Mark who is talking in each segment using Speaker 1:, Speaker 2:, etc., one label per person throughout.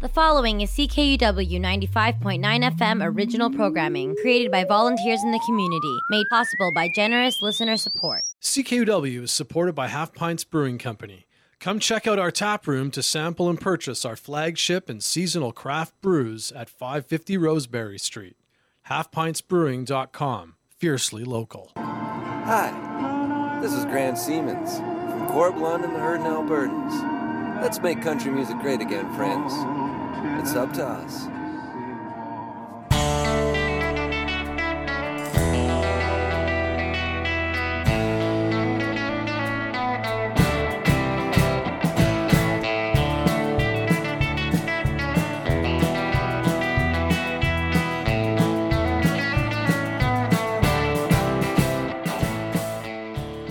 Speaker 1: The following is CKUW 95.9 FM original programming created by volunteers in the community, made possible by generous listener support.
Speaker 2: CKUW is supported by Half Pints Brewing Company. Come check out our tap room to sample and purchase our flagship and seasonal craft brews at 550 Roseberry Street. HalfPintsBrewing.com. Fiercely local.
Speaker 3: Hi, this is Grant Siemens from Corb Lund and the Hurtin' Albertans. Let's make country music great again, friends. It's up to us.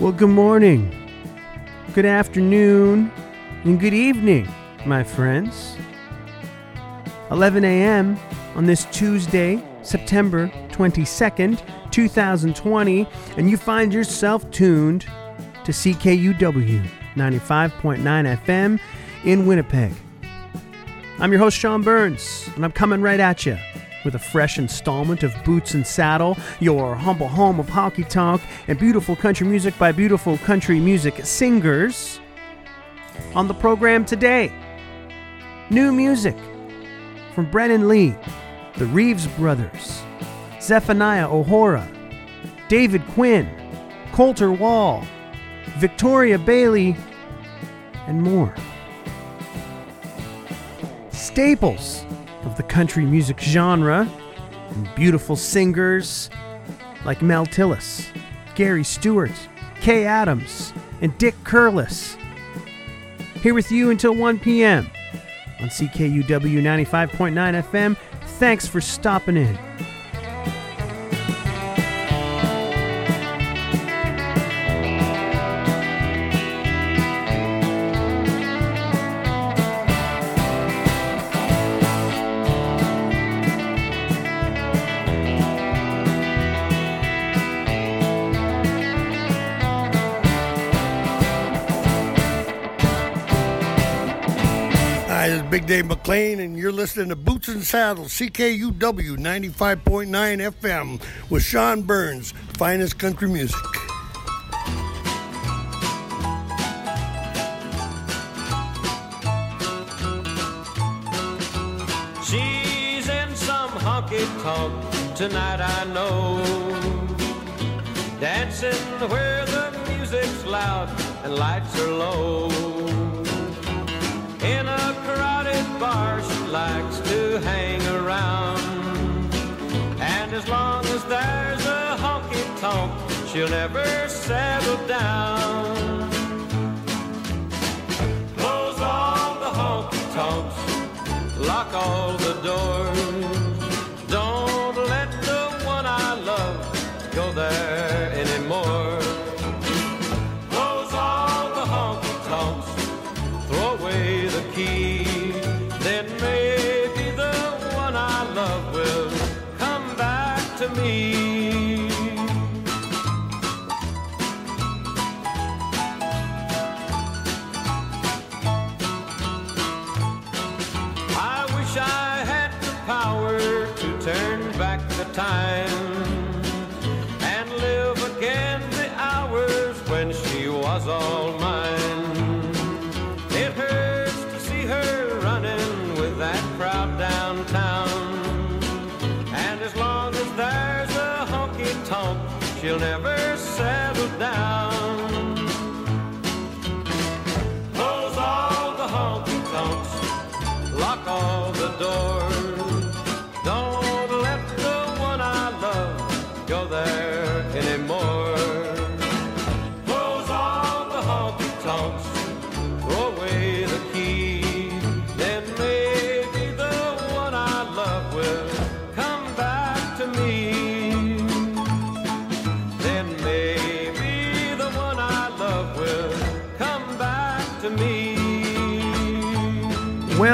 Speaker 4: Well, good morning, good afternoon, and good evening, my friends. 11 a.m. on this Tuesday, September 22nd, 2020, and you find yourself tuned to CKUW 95.9 FM in Winnipeg. I'm your host, Sean Burns, and I'm coming right at you with a fresh installment of Boots and Saddle, your humble home of hockey talk and beautiful country music by beautiful country music singers. On the program today, new music from Brennen Leigh, the Reeves Brothers, Zephaniah O'Hora, David Quinn, Colter Wall, Victoria Bailey, and more. Staples of the country music genre and beautiful singers like Mel Tillis, Gary Stewart, Kay Adams, and Dick Curless. Here with you until 1 p.m. on CKUW 95.9 FM. Thanks for stopping in.
Speaker 5: Dave McLean, and you're listening to Boots and Saddles, CKUW 95.9 FM, with Sean Burns, finest country music.
Speaker 6: She's in some honky tonk tonight, I know. Dancing where the music's loud and lights are low. In a crowded bar, she likes to hang around. And as long as there's a honky tonk, she'll never settle down. Close all the honky tonks lock all the doors. Time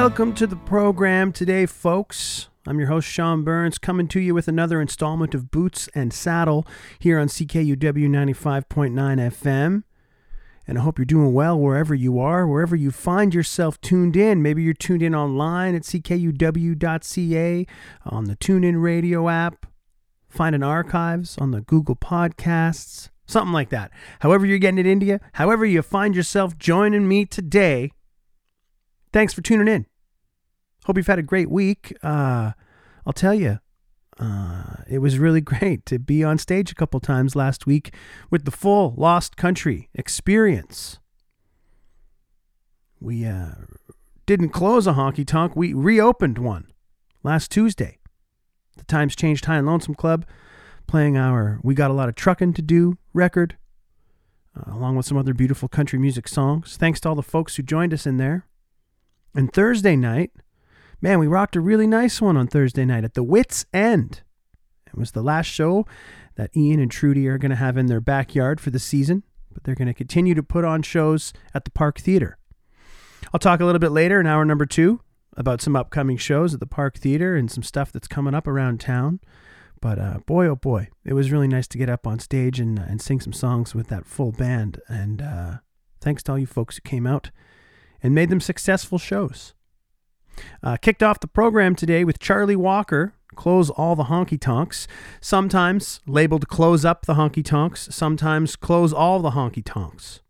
Speaker 4: Welcome to the program today, folks. I'm your host, Sean Burns, coming to you with another installment of Boots and Saddle here on CKUW 95.9 FM. And I hope you're doing well wherever you are, wherever you find yourself tuned in. Maybe you're tuned in online at ckuw.ca, on the TuneIn Radio app, finding archives on the Google Podcasts, something like that. However, you're getting it into you, however, you find yourself joining me today, thanks for tuning in. Hope you've had a great week. Uh, I'll tell you, uh, it was really great to be on stage a couple times last week with the full Lost Country experience. We uh, didn't close a honky tonk, we reopened one last Tuesday. The Times Changed High and Lonesome Club playing our We Got a Lot of Truckin' to Do record, uh, along with some other beautiful country music songs. Thanks to all the folks who joined us in there. And Thursday night, Man, we rocked a really nice one on Thursday night at the Wits End. It was the last show that Ian and Trudy are going to have in their backyard for the season, but they're going to continue to put on shows at the Park Theater. I'll talk a little bit later in hour number two about some upcoming shows at the Park Theater and some stuff that's coming up around town. But uh, boy, oh boy, it was really nice to get up on stage and, and sing some songs with that full band. And uh, thanks to all you folks who came out and made them successful shows. Uh, kicked off the program today with Charlie Walker, Close All the Honky Tonks, sometimes labeled Close Up the Honky Tonks, sometimes Close All the Honky Tonks.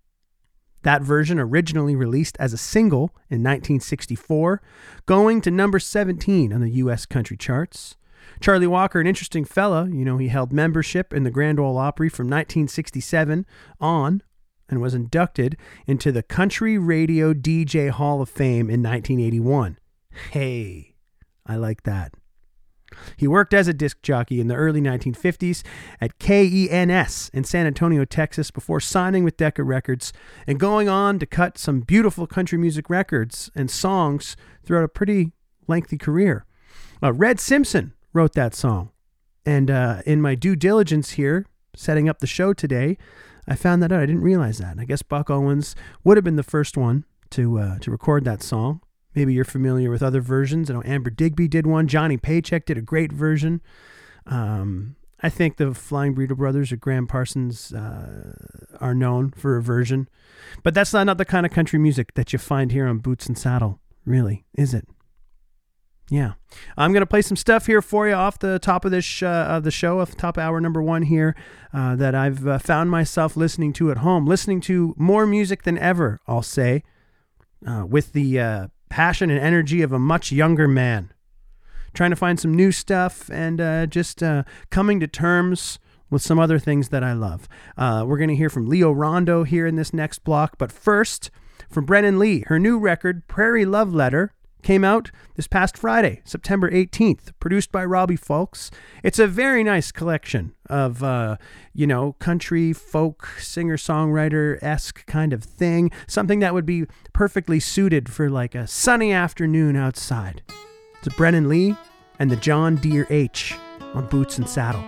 Speaker 4: That version originally released as a single in 1964, going to number 17 on the U.S. country charts. Charlie Walker, an interesting fella, you know, he held membership in the Grand Ole Opry from 1967 on and was inducted into the Country Radio DJ Hall of Fame in 1981. Hey, I like that. He worked as a disc jockey in the early 1950s at KENS in San Antonio, Texas, before signing with Decca Records and going on to cut some beautiful country music records and songs throughout a pretty lengthy career. Uh, Red Simpson wrote that song. And uh, in my due diligence here, setting up the show today, I found that out. I didn't realize that. And I guess Buck Owens would have been the first one to uh, to record that song. Maybe you're familiar with other versions. I know Amber Digby did one. Johnny Paycheck did a great version. Um, I think the Flying Burrito Brothers or Gram Parsons uh, are known for a version, but that's not, not the kind of country music that you find here on Boots and Saddle, really, is it? Yeah, I'm gonna play some stuff here for you off the top of this uh, of the show, off the top hour number one here, uh, that I've uh, found myself listening to at home, listening to more music than ever. I'll say, uh, with the uh, passion and energy of a much younger man. Trying to find some new stuff and uh, just uh, coming to terms with some other things that I love. Uh, we're going to hear from Leo Rondeau here in this next block, but first, from Brennen Leigh, her new record, Prairie Love Letter, came out this past Friday, September 18th, produced by Robbie Fulks. It's a very nice collection of, uh, you know, country, folk, singer songwriter esque kind of thing. Something that would be perfectly suited for like a sunny afternoon outside. It's Brennen Leigh and the John Deere H on Boots and Saddle.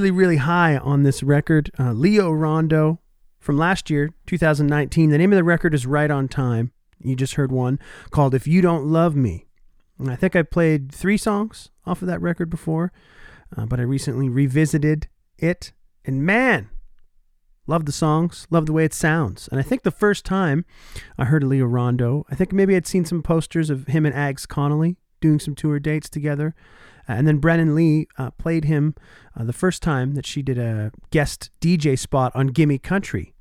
Speaker 4: Really, really high on this record. Uh, Leo Rondeau from last year, 2019. The name of the record is Right on Time. You just heard one called If You Don't Love Me. And I think I played three songs off of that record before, uh, but I recently revisited it. And man, love the songs, love the way it sounds. And I think the first time I heard Leo Rondeau, I think maybe I'd seen some posters of him and Ags Connolly doing some tour dates together. Uh, and then Brennen Leigh uh, played him uh, the first time that she did a guest DJ spot on Gimme Country.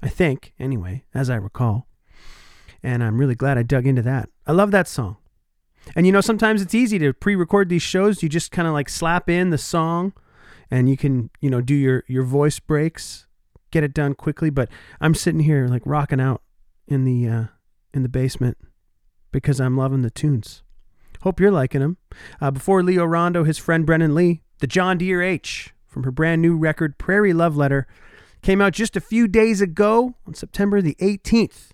Speaker 4: I think, anyway, as I recall. And I'm really glad I dug into that. I love that song. And you know, sometimes it's easy to pre-record these shows. You just kind of like slap in the song and you can, you know, do your your voice breaks, get it done quickly, but I'm sitting here like rocking out in the uh in the basement because I'm loving the tunes. Hope you're liking them. Uh, before Leo Rondeau, his friend Brennen Leigh, the John Deere H from her brand new record Prairie Love Letter came out just a few days ago on September the 18th.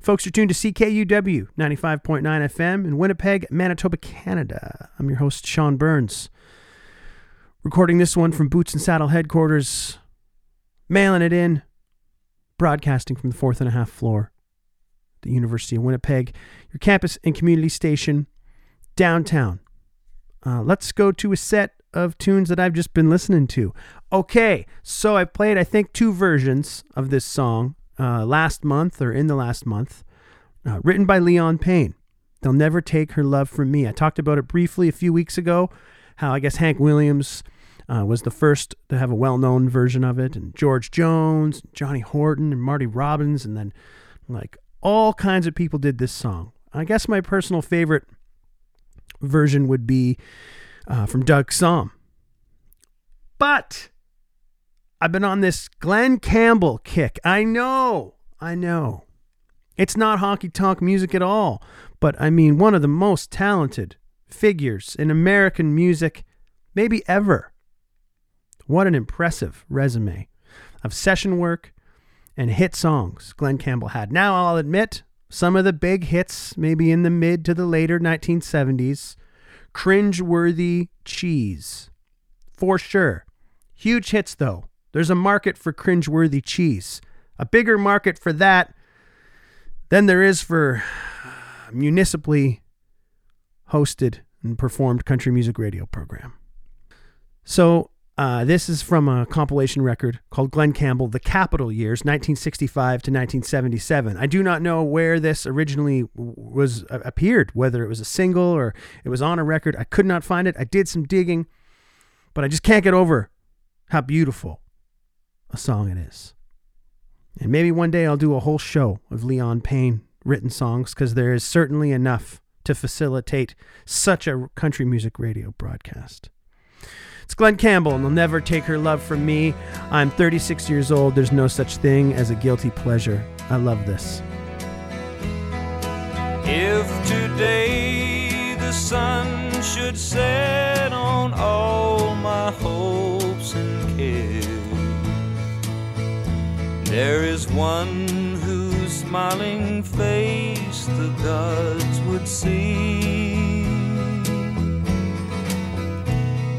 Speaker 4: Folks are tuned to CKUW 95.9 FM in Winnipeg, Manitoba, Canada. I'm your host, Sean Burns. Recording this one from Boots and Saddle headquarters, mailing it in, broadcasting from the fourth and a half floor, the University of Winnipeg, your campus and community station downtown. Uh, let's go to a set of tunes that I've just been listening to. Okay, so I played, I think, two versions of this song uh, last month or in the last month, uh, written by Leon Payne. They'll never take her love from me. I talked about it briefly a few weeks ago. how I guess Hank Williams uh, was the first to have a well known version of it, and George Jones, Johnny Horton, and Marty Robbins, and then like all kinds of people did this song. I guess my personal favorite version would be uh, from Doug Sahm. But I've been on this Glen Campbell kick. I know, I know. It's not honky tonk music at all, but I mean, one of the most talented figures in American music, maybe ever. What an impressive resume of session work and hit songs Glen Campbell had. Now, I'll admit, some of the big hits, maybe in the mid to the later 1970s, cringe-worthy cheese. For sure. Huge hits, though. There's a market for cringe-worthy cheese. A bigger market for that than there is for municipally hosted and performed country music radio program. So uh, this is from a compilation record called Glen Campbell, The Capitol Years, 1965 to 1977. I do not know where this originally was uh, appeared, whether it was a single or it was on a record. I could not find it. I did some digging, but I just can't get over how beautiful a song it is. And maybe one day I'll do a whole show of Leon Payne written songs because there is certainly enough to facilitate such a country music radio broadcast. It's Glen Campbell, and they'll never take her love from me. I'm 36 years old. There's no such thing as a guilty pleasure. I love this.
Speaker 6: If today the sun should set on all my hopes and cares, there is one whose smiling face the gods would see.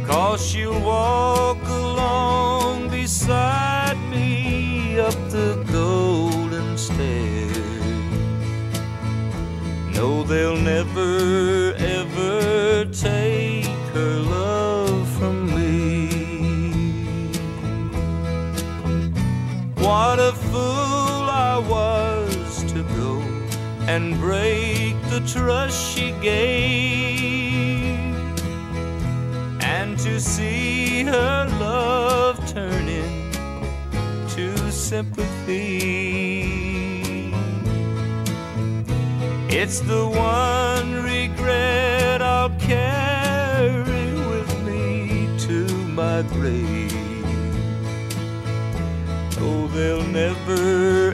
Speaker 6: Cause she'll walk along beside me up the golden stairs. No, they'll never ever take her love from me. What a fool I was to go and break the trust she gave, and to see her love turn into sympathy. It's the one regret I'll carry with me to my grave. Oh, they'll never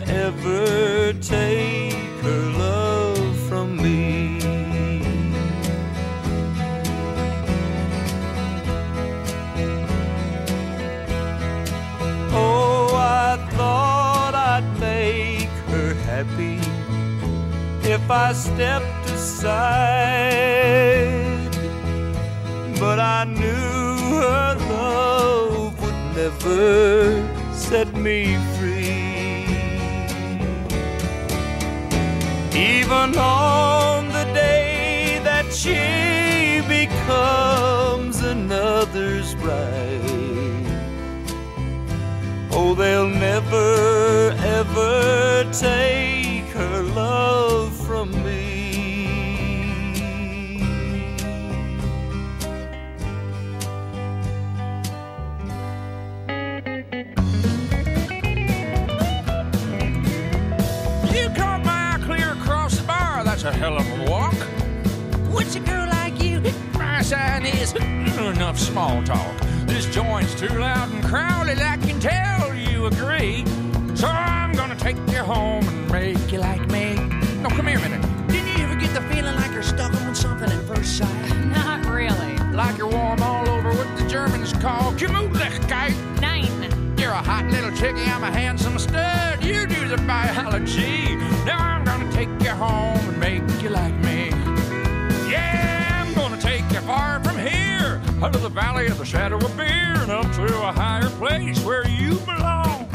Speaker 6: I stepped aside. But I knew her love would never set me free. Even on the day that she becomes another's bride. Oh, they'll never ever take
Speaker 7: enough small talk. This joint's too loud and crowded. I can tell you agree. So I'm gonna take you home and make you like me. No, come here a minute. Didn't you ever get the feeling like you're stuck on something at first sight?
Speaker 8: Not really.
Speaker 7: Like you're warm all over what the Germans call Gemütlichkeit.
Speaker 8: Nine.
Speaker 7: You're a hot little chickie, I'm a handsome stud. You do the biology. Now I'm gonna take you home and make you like me. Of the valley of the shadow of fear, and up to a higher place where you belong.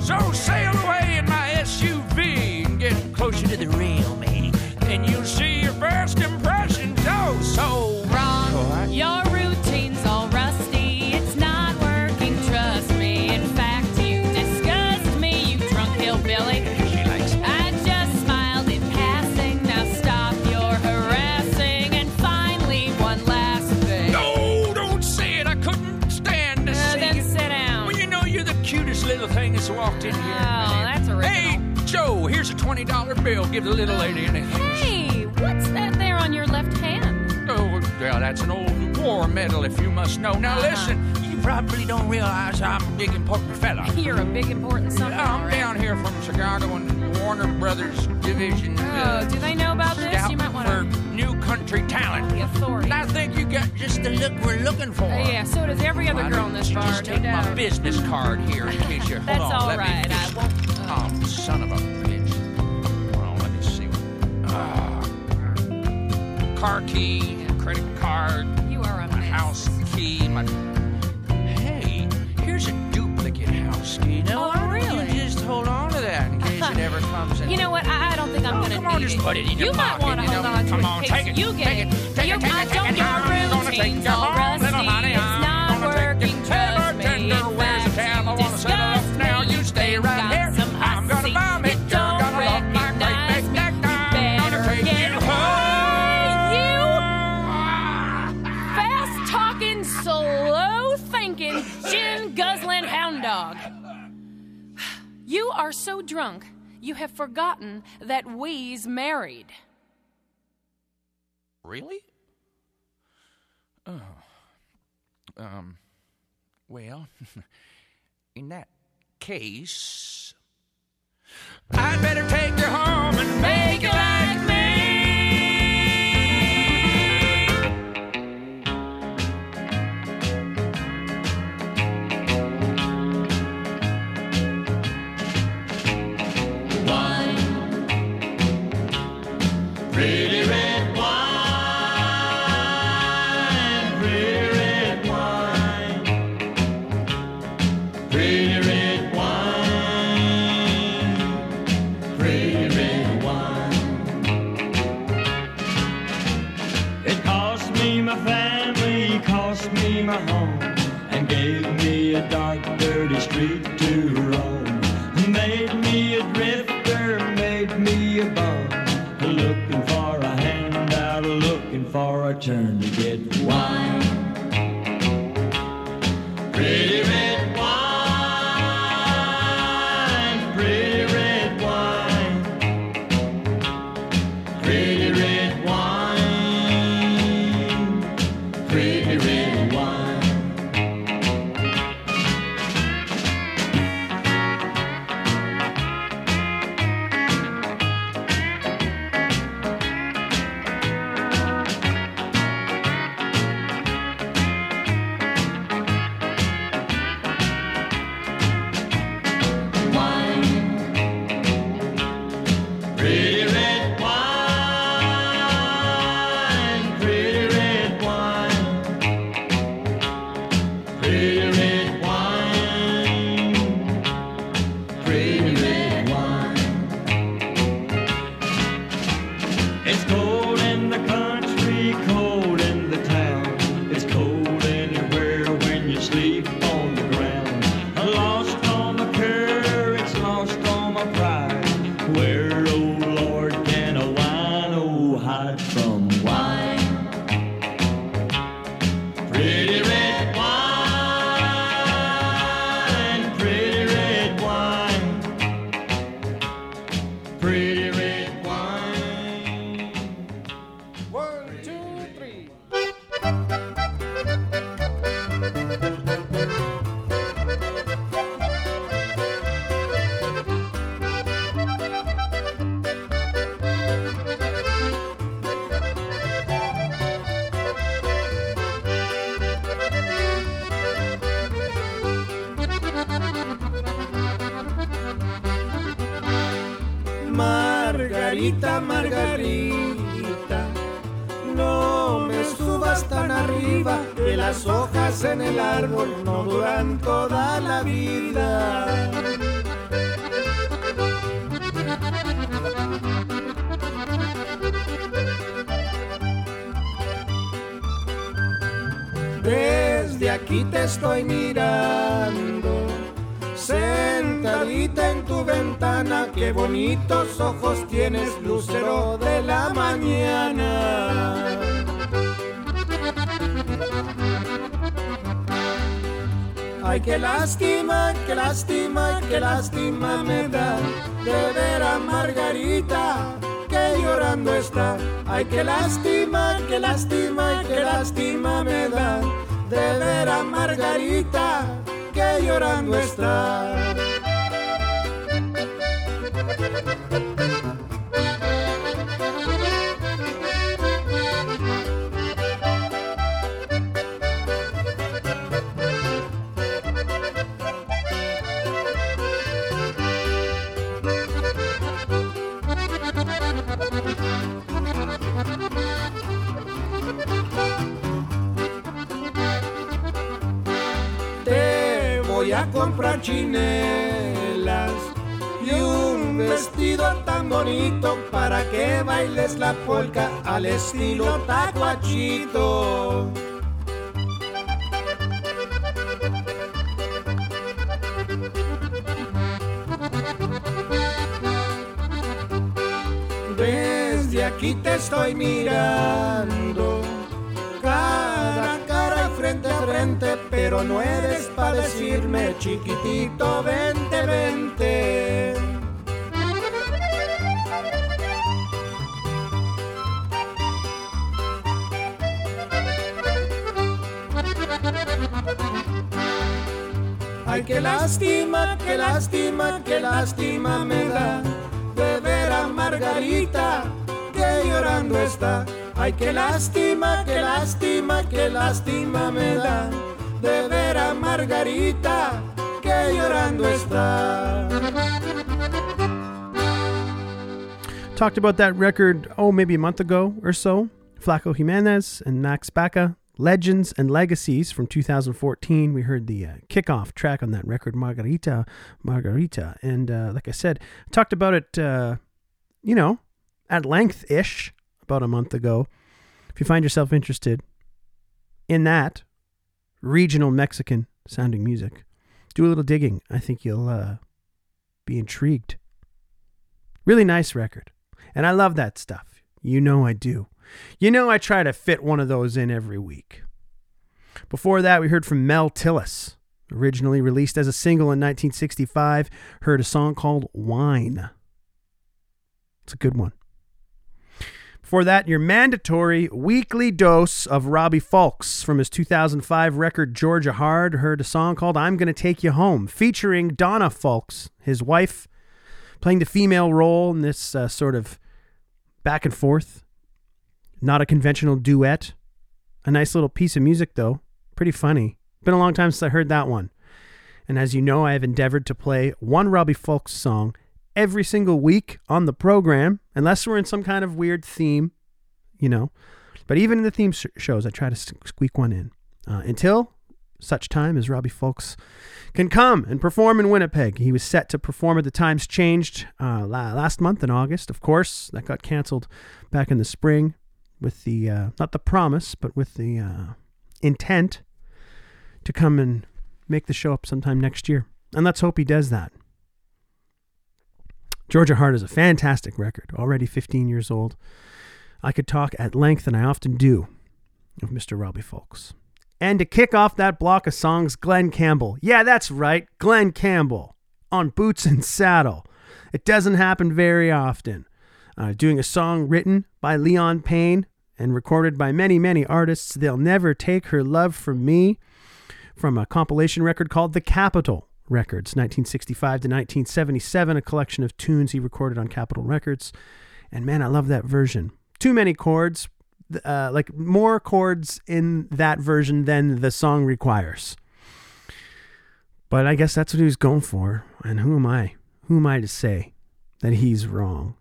Speaker 7: So sail away in my SUV and get closer to the real me. Then you'll see your first impressions. Oh, so
Speaker 8: Wrong.
Speaker 7: What?
Speaker 8: Your
Speaker 7: bill. Give the little lady an
Speaker 8: Hey, what's that there on your left hand?
Speaker 7: Oh, yeah, that's an old war medal, if you must know. Now,
Speaker 8: Uh-huh.
Speaker 7: listen, you probably don't realize I'm a big important fella.
Speaker 8: You're a big important something.
Speaker 7: I'm
Speaker 8: right.
Speaker 7: down here from Chicago and Warner Brothers Division.
Speaker 8: Oh, do they know about this? You might want
Speaker 7: for
Speaker 8: to.
Speaker 7: new country talent.
Speaker 8: The authority.
Speaker 7: And I think you got just the look we're looking for.
Speaker 8: Uh, yeah, so does every other
Speaker 7: Why
Speaker 8: girl in this
Speaker 7: you
Speaker 8: bar,
Speaker 7: just
Speaker 8: no
Speaker 7: take my business card here in case you. Hold
Speaker 8: That's
Speaker 7: on,
Speaker 8: all
Speaker 7: let
Speaker 8: right.
Speaker 7: Me
Speaker 8: I won't. uh,
Speaker 7: Oh, son of a car key, credit card,
Speaker 8: You are a
Speaker 7: my
Speaker 8: mess.
Speaker 7: house key, my. Hey, here's a duplicate house key. Now,
Speaker 8: Oh, really?
Speaker 7: You just hold on to that in case it ever comes in.
Speaker 8: You know what? I, I don't think I'm
Speaker 7: Oh,
Speaker 8: gonna
Speaker 7: come on,
Speaker 8: need
Speaker 7: just put it in
Speaker 8: you
Speaker 7: your
Speaker 8: might want to hold on to
Speaker 7: Come
Speaker 8: it
Speaker 7: on,
Speaker 8: in
Speaker 7: take it,
Speaker 8: you get
Speaker 7: take it, take
Speaker 8: Your-
Speaker 7: it, take
Speaker 8: I
Speaker 7: it,
Speaker 8: don't-
Speaker 7: take it.
Speaker 8: Your
Speaker 7: I'm gonna take
Speaker 8: it.
Speaker 7: you
Speaker 8: all
Speaker 7: home,
Speaker 8: rusty.
Speaker 7: little honey.
Speaker 8: It's
Speaker 7: I'm
Speaker 8: not
Speaker 7: gonna take
Speaker 8: working.
Speaker 7: you. Hey,
Speaker 8: Trust me.
Speaker 7: bartender,
Speaker 8: In
Speaker 7: where's the
Speaker 8: fact,
Speaker 7: tab? I
Speaker 8: are so drunk, you have forgotten that we's married.
Speaker 7: Really? Oh. Um. Well, in that case, I'd better take you home and make you like
Speaker 9: street
Speaker 10: Ay, qué lástima, qué lástima, qué lástima me da de ver a Margarita que llorando está. Comprar chinelas y un vestido tan bonito para que bailes la polca al estilo tacuachito. Desde aquí te estoy mirando, cara a cara frente a frente, no eres para decirme chiquitito, vente, vente. Ay, qué lástima, qué lástima, qué lástima me da de ver a Margarita que llorando está. Ay, qué lástima, qué lástima, qué lástima me da Margarita que llorando está.
Speaker 4: Talked about that record, oh, maybe a month ago or so. Flaco Jimenez and Max Baca, Legends and Legacies from 2014. We heard the uh, kickoff track on that record, Margarita, Margarita. And uh, like I said, talked about it, uh, you know, at length ish about a month ago. If you find yourself interested in that regional Mexican sounding music, do a little digging. I think you'll uh, be intrigued. Really nice record. And I love that stuff. You know I do. You know I try to fit one of those in every week. Before that, we heard from Mel Tillis. Originally released as a single in 1965, heard a song called Wine. It's a good one. Before that, your mandatory weekly dose of Robbie Fulks from his 2005 record Georgia Hard heard a song called I'm Gonna Take You Home, featuring Donna Fulks, his wife, playing the female role in this uh, sort of back and forth, not a conventional duet. A nice little piece of music, though. Pretty funny. Been a long time since I heard that one. And as you know, I have endeavored to play one Robbie Fulks song every single week on the program, unless we're in some kind of weird theme, you know. But even in the theme sh- shows, I try to squeak one in. Uh, until such time as Robbie Fulks can come and perform in Winnipeg. He was set to perform at the Times Changed uh, la- last month in August. Of course, that got canceled back in the spring with the, uh, not the promise, but with the uh, intent to come and make the show up sometime next year. And let's hope he does that. Georgia Hard is a fantastic record, already 15 years old. I could talk at length, and I often do, of Mr. Robbie Fulks. And to kick off that block of songs, Glen Campbell. Yeah, that's right, Glen Campbell on Boots and Saddle. It doesn't happen very often. Uh, doing a song written by Leon Payne and recorded by many, many artists. They'll Never Take Her Love From Me from a compilation record called The Capitol Records, 1965 to 1977, a collection of tunes he recorded on Capitol Records. And man, I love that version. Too many chords, uh, like more chords in that version than the song requires. But I guess that's what he was going for. And who am I? Who am I to say that he's wrong?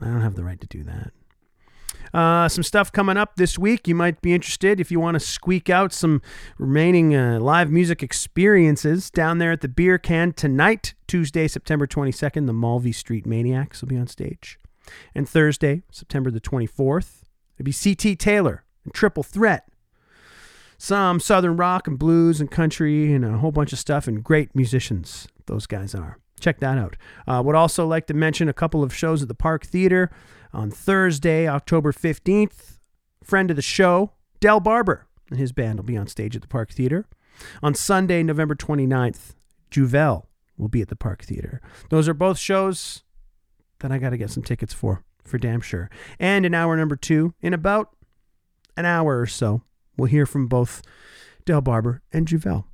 Speaker 4: I don't have the right to do that. Uh, some stuff coming up this week. You might be interested if you want to squeak out some remaining uh, live music experiences down there at the Beer Can tonight, Tuesday, September 22nd. The Mulvey Street Maniacs will be on stage. And Thursday, September the 24th, it'll be C.T. Taylor and Triple Threat. Some Southern rock and blues and country and a whole bunch of stuff and great musicians, those guys are. Check that out. Uh, would also like to mention a couple of shows at the Park Theater on Thursday, October 15th. Friend of the show, Del Barber and his band will be on stage at the Park Theater. On Sunday, November 29th, Juvel will be at the Park Theater. Those are both shows that I got to get some tickets for, for damn sure. And in hour number two, in about an hour or so, we'll hear from both Del Barber and Juvel.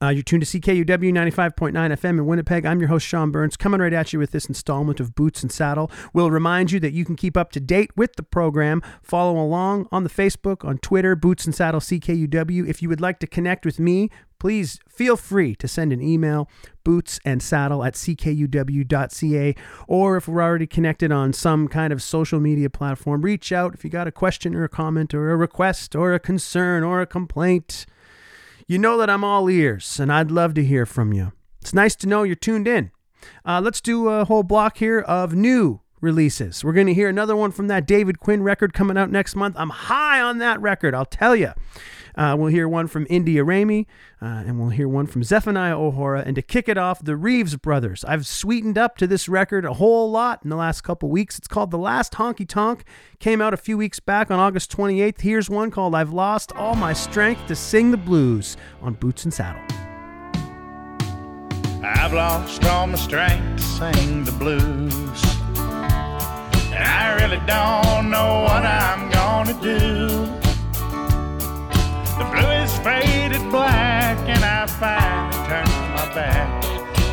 Speaker 4: Uh, you're tuned to CKUW 95.9 FM in Winnipeg. I'm your host, Sean Burns, coming right at you with this installment of Boots and Saddle. We'll remind you that you can keep up to date with the program. Follow along on the Facebook, on Twitter, Boots and Saddle CKUW. If you would like to connect with me, please feel free to send an email, boots and saddle at ckuw.ca. Or if we're already connected on some kind of social media platform, reach out if you got a question or a comment or a request or a concern or a complaint. You know that I'm all ears, and I'd love to hear from you. It's nice to know you're tuned in. Uh, let's do a whole block here of new releases. We're going to hear another one from that David Quinn record coming out next month. I'm high on that record, I'll tell you. Uh, we'll hear one from India Ramey, uh, and we'll hear one from Zephaniah O'Hora. And to kick it off, the Reeves Brothers. I've sweetened up to this record a whole lot in the last couple weeks. It's called The Last Honky Tonk. Came out a few weeks back on August 28th. Here's one called I've Lost All My Strength to Sing the Blues on Boots and Saddle.
Speaker 11: I've lost all my strength to sing the blues. And I really don't know what I'm gonna do. The blue is faded black, and I finally turned my back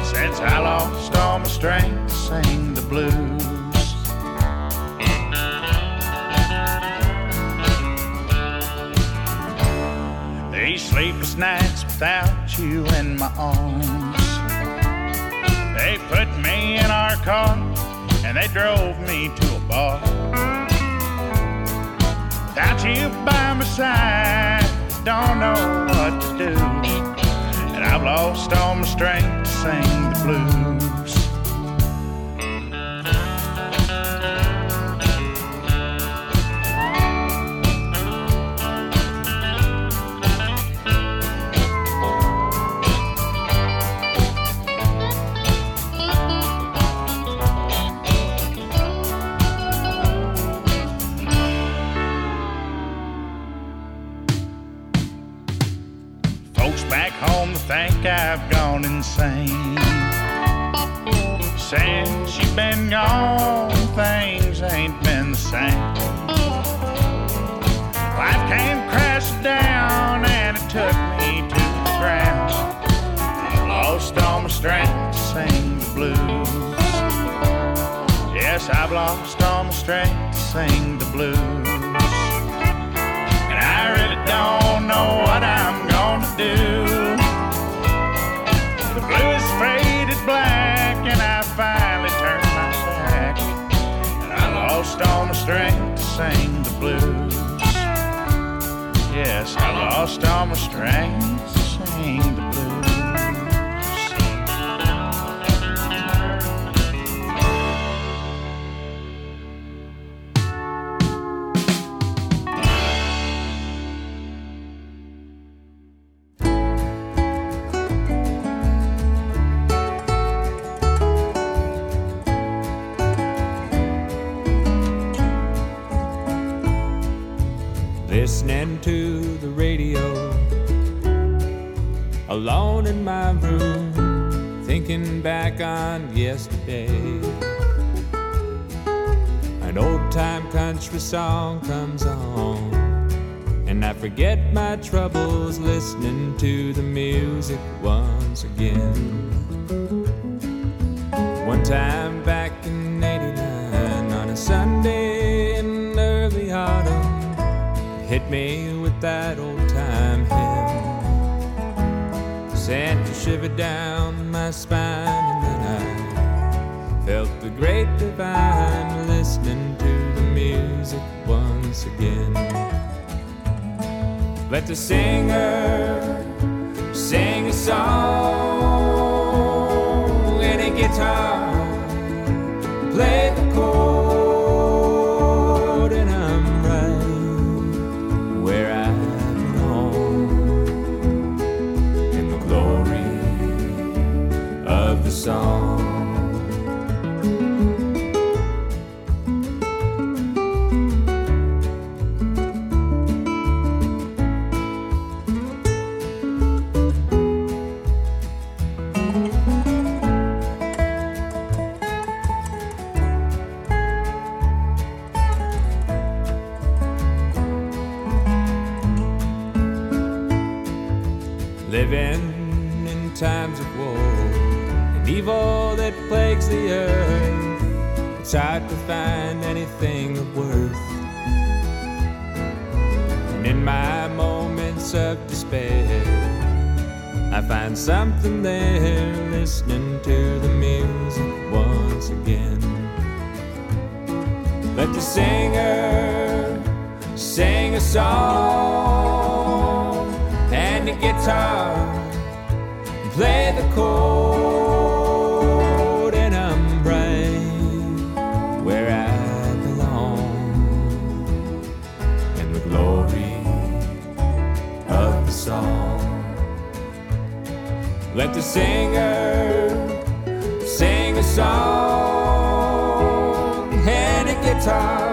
Speaker 11: since I lost all my strength to sing the blues. These sleepless nights without you in my arms. They put me in our car and they drove me to a bar. Without you by my side, don't know what to do. And I've lost all my strength to sing the blues. Think I've gone insane. Since you've been gone, things ain't been the same. Life came crashing down and it took me to the ground. Lost all my strength to sing the blues. Yes, I've lost all my strength to sing the blues. Lost all my strength the
Speaker 12: radio, alone in my room, thinking back on yesterday. An old time country song comes on, and I forget my troubles listening to the music once again. One time back in 89 on a Sunday in early autumn hit me with that old time hymn. Sent a shiver down my spine, and then I felt the great divine listening to the music once again. Let the singer sing a song, any guitar play the chord, song.
Speaker 13: the earth. I tried to find anything of worth. And in my moments of despair, I find something there listening to the music once again. Let the singer sing a song and the guitar play the chord singer, sing a song, and a guitar.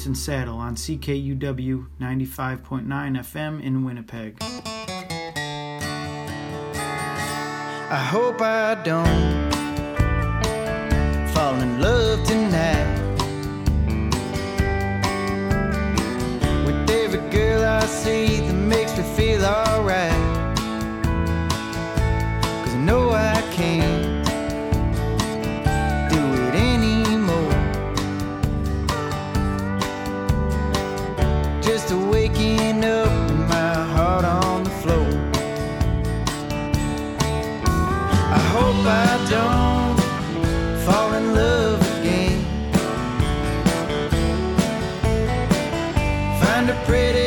Speaker 14: Boots and Saddle on CKUW 95.9 FM in Winnipeg.
Speaker 15: I hope I don't. Pretty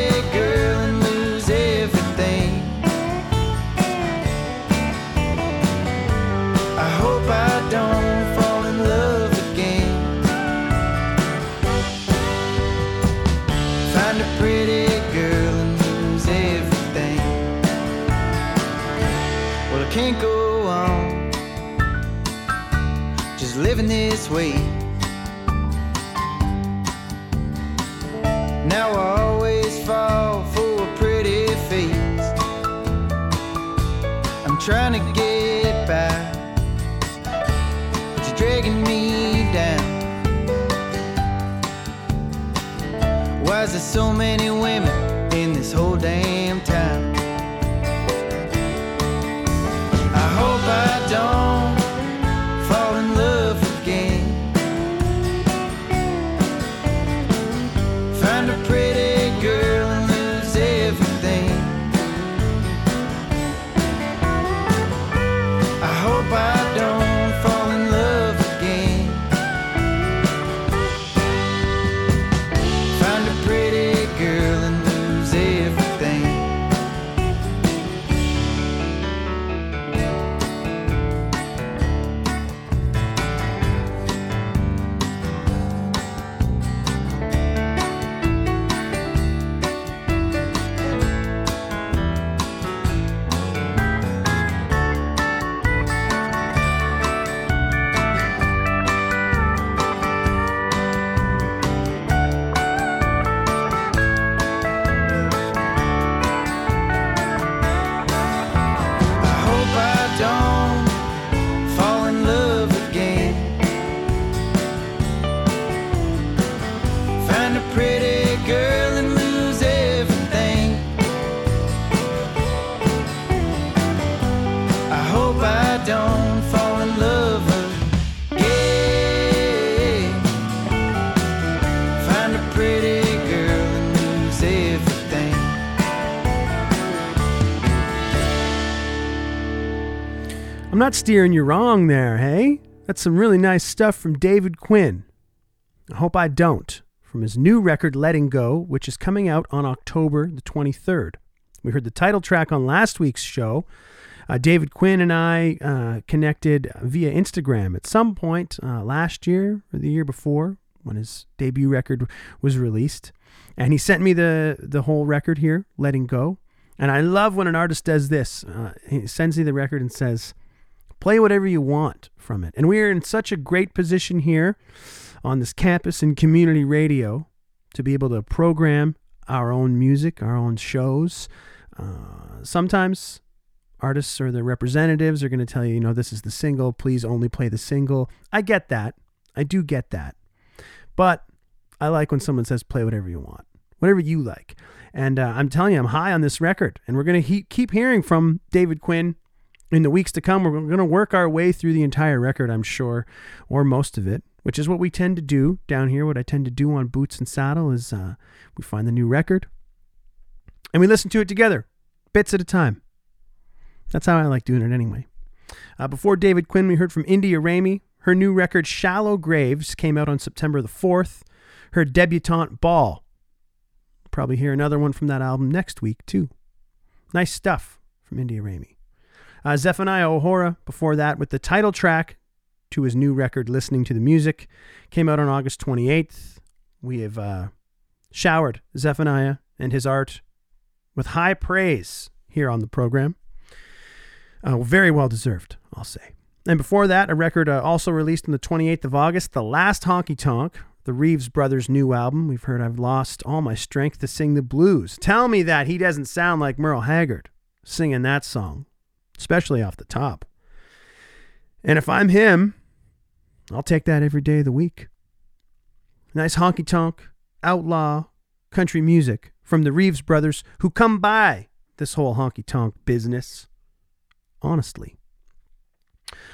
Speaker 15: many
Speaker 4: not steering you wrong there, hey? That's some really nice stuff from David Quinn. I hope I don't. From his new record, Letting Go, which is coming out on October the 23rd. We heard the title track on last week's show. Uh, David Quinn and I uh, connected via Instagram at some point uh, last year or the year before when his debut record was released. And he sent me the, the whole record here, Letting Go. And I love when an artist does this. Uh, he sends me the record and says, play whatever you want from it. And we are in such a great position here on this campus and community radio to be able to program our own music, our own shows. Uh, sometimes artists or their representatives are going to tell you, you know, this is the single, please only play the single. I get that. I do get that. But I like when someone says, play whatever you want, whatever you like. And uh, I'm telling you, I'm high on this record. And we're going to he- keep hearing from David Quinn in the weeks to come. We're going to work our way through the entire record, I'm sure, or most of it, which is what we tend to do down here. What I tend to do on Boots and Saddle is uh, we find the new record and we listen to it together, bits at a time. That's how I like doing it anyway. Uh, before David Quinn, we heard from India Ramey. Her new record, Shallow Graves, came out on September the 4th. Her debutante, Ball. Probably hear another one from that album next week, too. Nice stuff from India Ramey. Uh, Zephaniah O'Hora, before that, with the title track to his new record, Listening to the Music, came out on August 28th. We have uh, showered Zephaniah and his art with high praise here on the program. Uh, very well deserved, I'll say. And before that, a record uh, also released on the 28th of August, The Last Honky Tonk, the Reeves Brothers' new album. We've heard I've lost all my strength to sing the blues. Tell me that he doesn't sound like Merle Haggard singing that song, especially off the top. And if I'm him, I'll take that every day of the week. Nice honky tonk, outlaw, country music from the Reeves brothers who come by this whole honky tonk business. Honestly.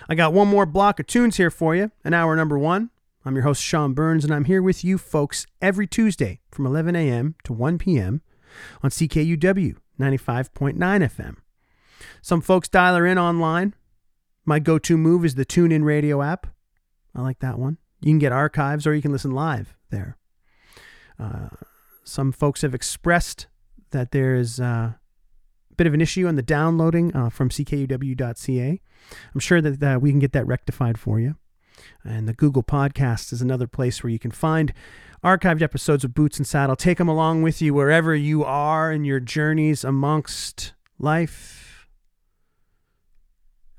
Speaker 4: I got one more block of tunes here for you, an hour number one. I'm your host, Sean Burns, and I'm here with you folks every Tuesday from 11 a.m. to 1 p.m. on CKUW 95.9 FM. Some folks dial her in online. My go to move is the TuneIn Radio app. I like that one. You can get archives or you can listen live there. Uh, some folks have expressed that there is uh, a bit of an issue on the downloading uh, from ckuw.ca. I'm sure that uh, we can get that rectified for you. And the Google Podcast is another place where you can find archived episodes of Boots and Saddle. Take them along with you wherever you are in your journeys amongst life.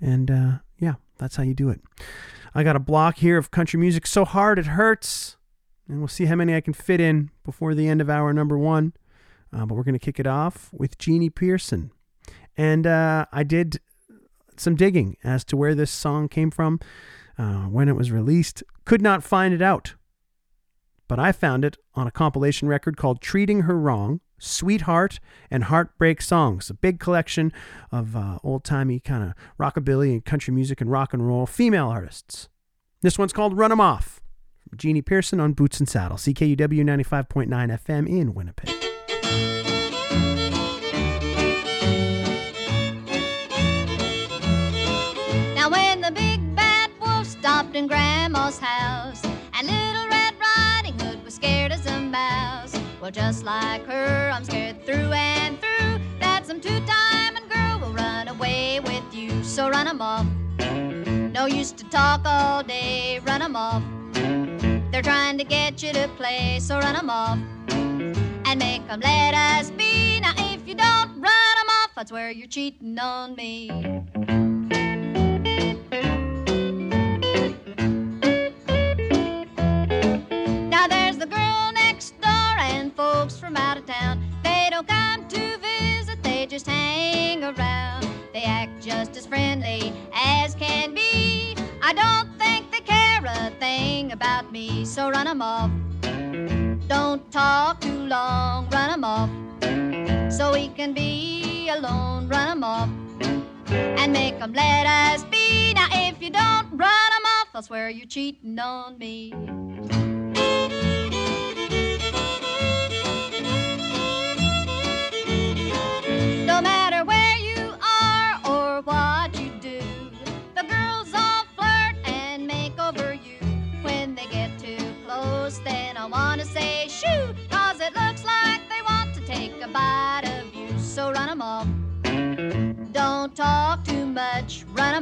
Speaker 4: And uh, yeah, that's how you do it. I got a block here of country music so hard it hurts. And we'll see how many I can fit in before the end of hour number one. Uh, but we're going to kick it off with Jeannie Pearson. And uh, I did some digging as to where this song came from, uh, when it was released. Could not find it out. But I found it on a compilation record called Treating Her Wrong Sweetheart and Heartbreak Songs, a big collection of uh, old timey kind of rockabilly and country music and rock and roll female artists. This one's called Run 'em Off. Jeannie Pearson on Boots and Saddle, CKUW 95.9 FM in Winnipeg.
Speaker 16: Just like her, I'm scared through and through that some two-timing girl will run away with you. So run 'em off. No use to talk all day, run 'em off. They're trying to get you to play, so run 'em off. And make 'em let us be. Now if you don't run 'em off, that's where you're cheating on me. And folks from out of town. They don't come to visit, they just hang around. They act just as friendly as can be. I don't think they care a thing about me, so run 'em off. Don't talk too long, run 'em off. So we can be alone, run 'em off. And make 'em let us be. Now if you don't run 'em off, I'll swear you're cheating on me.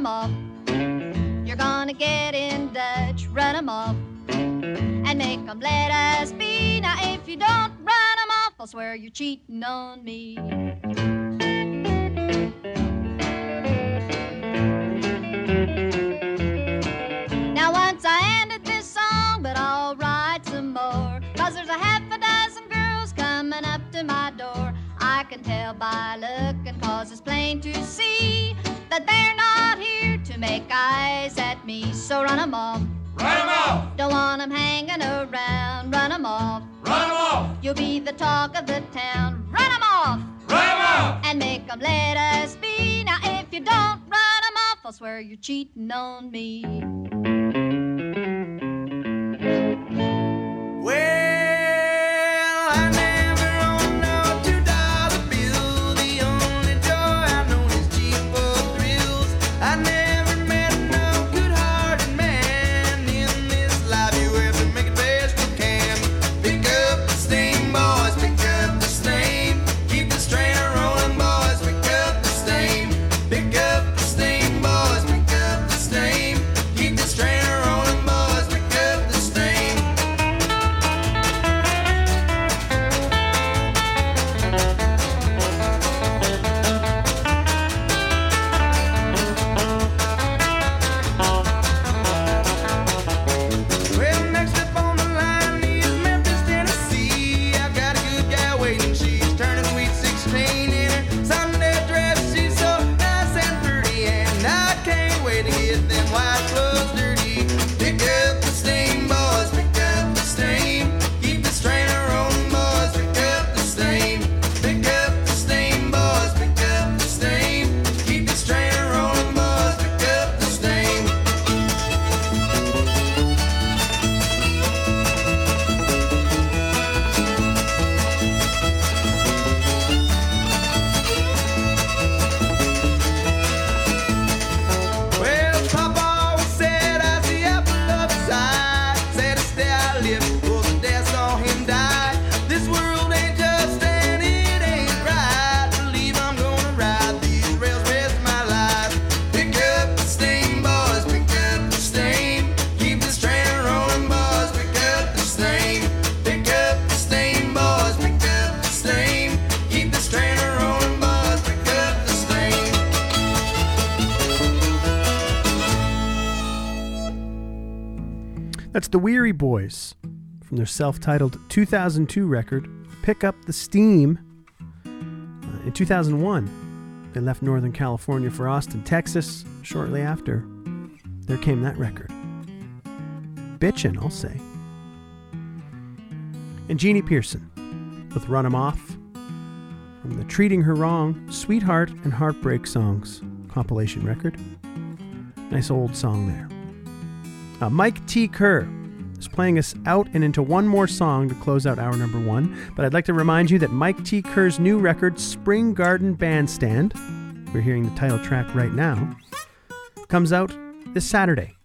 Speaker 16: Much, run 'em off. You're gonna get in Dutch, run 'em off. And make 'em let us be. Now if you don't run 'em off, I'll swear you're cheating on me. Now once I ended this song, but I'll write some more. Cause there's a half a dozen girls coming up to my door. I can tell by looking, cause it's plain to see that they're not here to make eyes at me. So run 'em off.
Speaker 7: Run 'em off!
Speaker 16: Don't want 'em hanging around. Run 'em off.
Speaker 7: Run 'em off!
Speaker 16: You'll be the talk of the town. Run 'em off.
Speaker 7: Run 'em off!
Speaker 16: And make 'em let us be. Now if you don't run 'em off, I'll swear you're cheating on me.
Speaker 15: Well, the
Speaker 4: Weary Boys from their self titled 2002 record, Pick Up the Steam. Uh, in 2001, they left Northern California for Austin, Texas. Shortly after, there came that record. Bitchin', I'll say. And Jeannie Pearson with Run 'em Off from the Treating Her Wrong, Sweetheart and Heartbreak Songs compilation record. Nice old song there. Uh, Mike T. Kerr is playing us out and into one more song to close out hour number one. But I'd like to remind you that Mike T. Kerr's new record, Spring Garden Bandstand, we're hearing the title track right now, comes out this Saturday,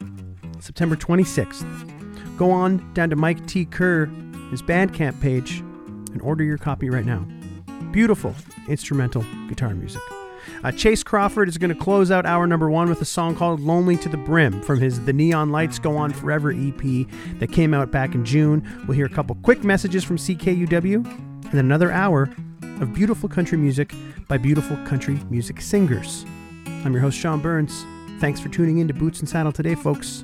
Speaker 4: September 26th. Go on down to Mike T. Kerr, his Bandcamp page, and order your copy right now. Beautiful instrumental guitar music. Uh, Chase Crawford is going to close out hour number one with a song called Lonely to the Brim from his The Neon Lights Go On Forever EP that came out back in June. We'll hear a couple quick messages from CKUW and then another hour of beautiful country music by beautiful country music singers. I'm your host, Sean Burns. Thanks for tuning in to Boots and Saddle today, folks.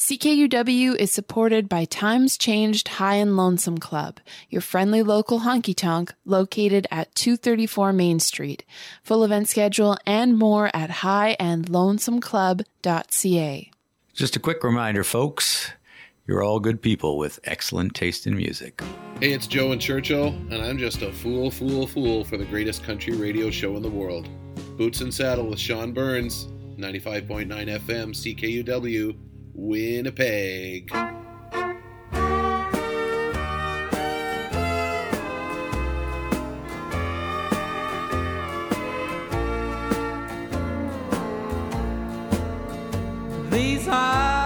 Speaker 17: CKUW is supported by Times Changed High and Lonesome Club, your friendly local honky tonk located at 234 Main Street. Full event schedule and more at highandlonesomeclub.ca.
Speaker 18: Just a quick reminder, folks, you're all good people with excellent taste in music.
Speaker 19: Hey, it's Joe and Churchill, and I'm just a fool, fool, fool for the greatest country radio show in the world. Boots and Saddle with Sean Burns, 95.9 FM, CKUW, Winnipeg.
Speaker 20: These eyes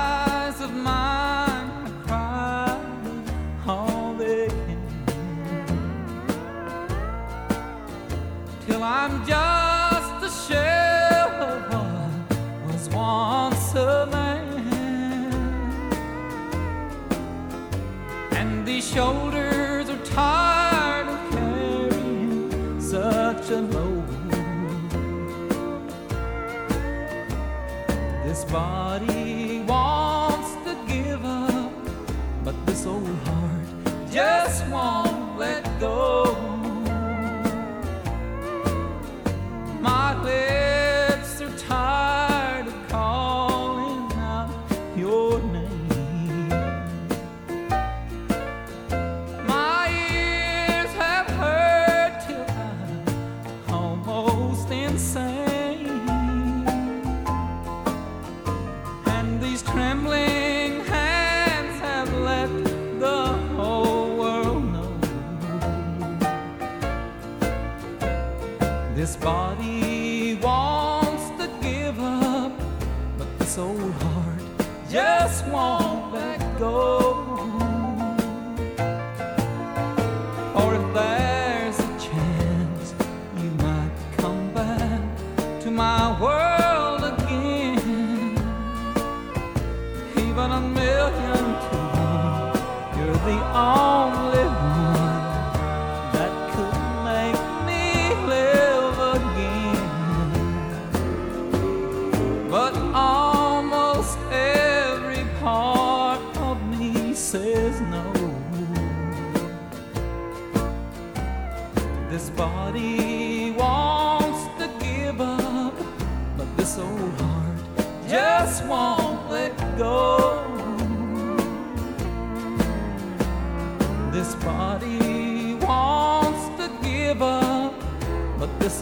Speaker 20: This body wants to give up, but this old heart just won't let go.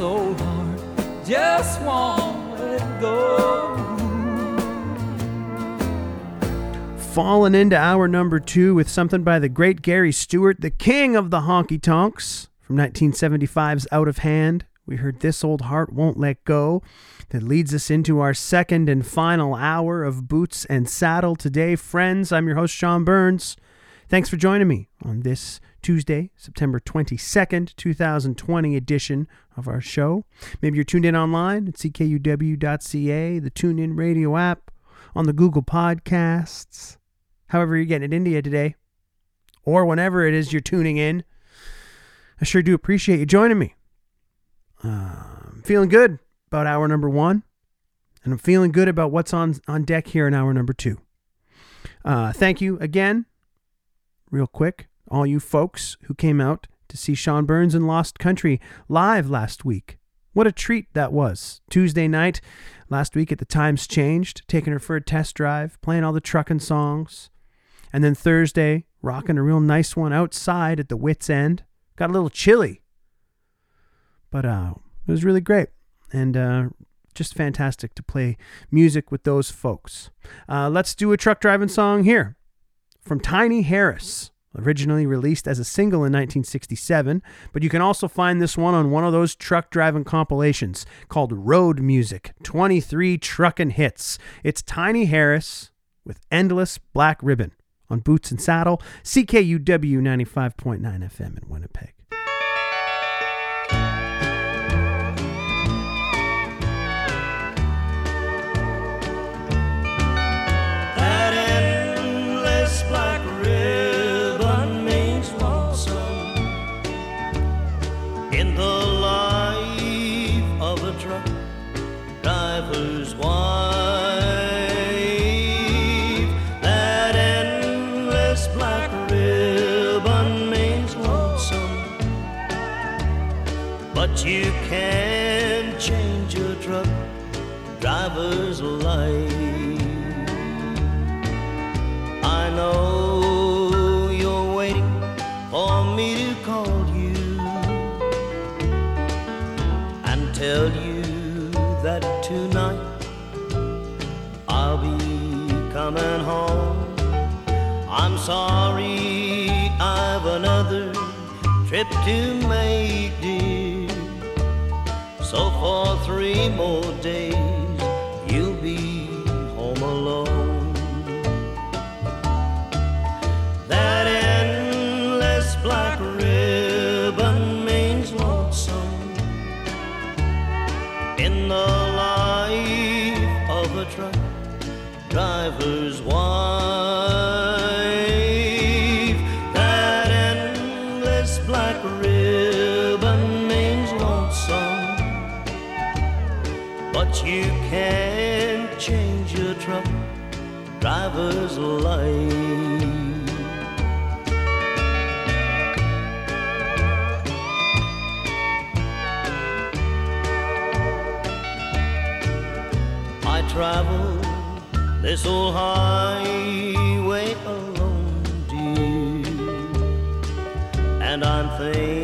Speaker 20: Old heart just won't let go.
Speaker 4: Falling into hour number two with something by the great Gary Stewart, the king of the honky tonks from 1975's Out of Hand. We heard This Old Heart Won't Let Go. That leads us into our second and final hour of Boots and Saddle today. Friends, I'm your host, Sean Burns. Thanks for joining me on this Tuesday, September 22nd, 2020 edition of our show. Maybe you're tuned in online at ckuw.ca, the TuneIn radio app, on the Google Podcasts, however you're getting it India today, or whenever it is you're tuning in. I sure do appreciate you joining me. Uh, I'm feeling good about hour number one, and I'm feeling good about what's on, on deck here in hour number two. Uh, thank you again, real quick, all you folks who came out to see Sean Burns in Lost Country live last week. What a treat that was. Tuesday night, last week at the Times Changed, taking her for a test drive, playing all the trucking songs. And then Thursday, rocking a real nice one outside at the Wits End. Got a little chilly, but uh, it was really great and uh, just fantastic to play music with those folks. Uh, let's do a truck driving song here from Tiny Harris, originally released as a single in 1967, but you can also find this one on one of those truck driving compilations called Road Music 23 Truckin' Hits. It's Tiny Harris with Endless Black Ribbon on Boots and Saddle, CKUW 95.9 FM in Winnipeg.
Speaker 21: Coming home. I'm sorry I've another trip to make, dear. So for three more days driver's light. I travel this old highway alone, dear, and I'm thinking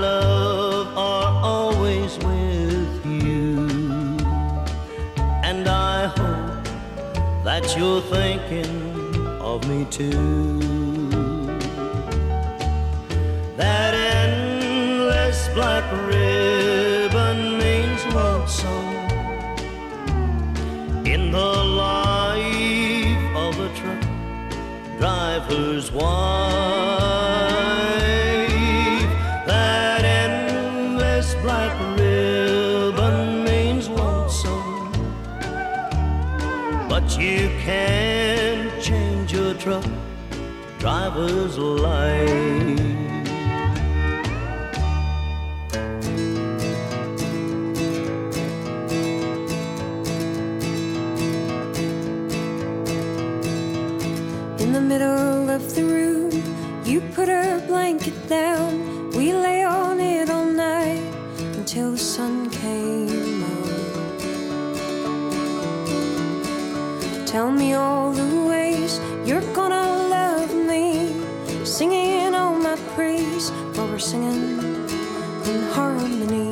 Speaker 21: love are always with you, and I hope that you're thinking of me too. That endless black ribbon means lonesome in the life of a truck driver's wife. Can't change your truck driver's life.
Speaker 22: In the middle of the room, you put a blanket down. We lay on it all night until the sun came Tell me all the ways you're gonna love me, singing all my praise while we're singing in harmony.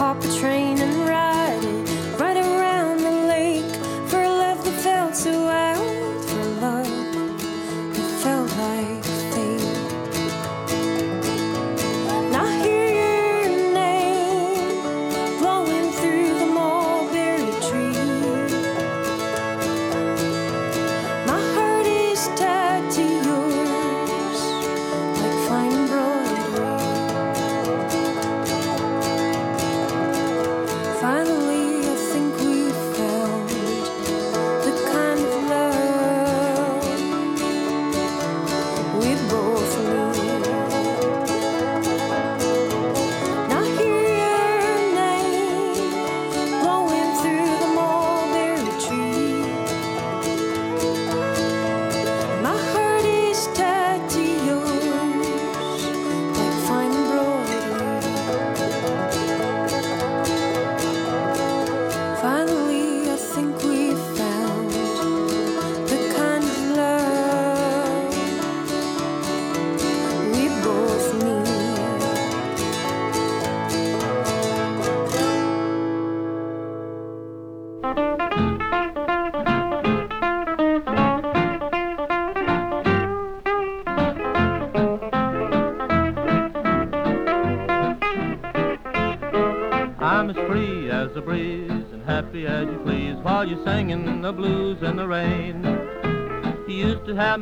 Speaker 22: Hop a train and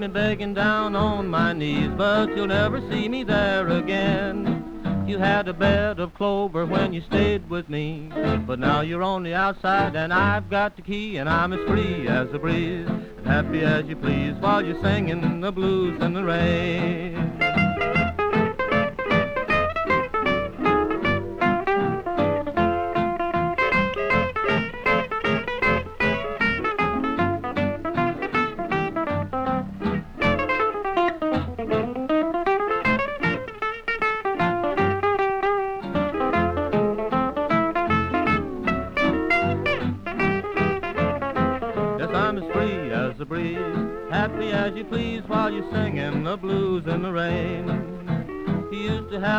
Speaker 23: me begging down on my knees, but you'll never see me there again. You had a bed of clover when you stayed with me, but now you're on the outside and I've got the key and I'm as free as the breeze and happy as you please while you're singing the blues in the rain.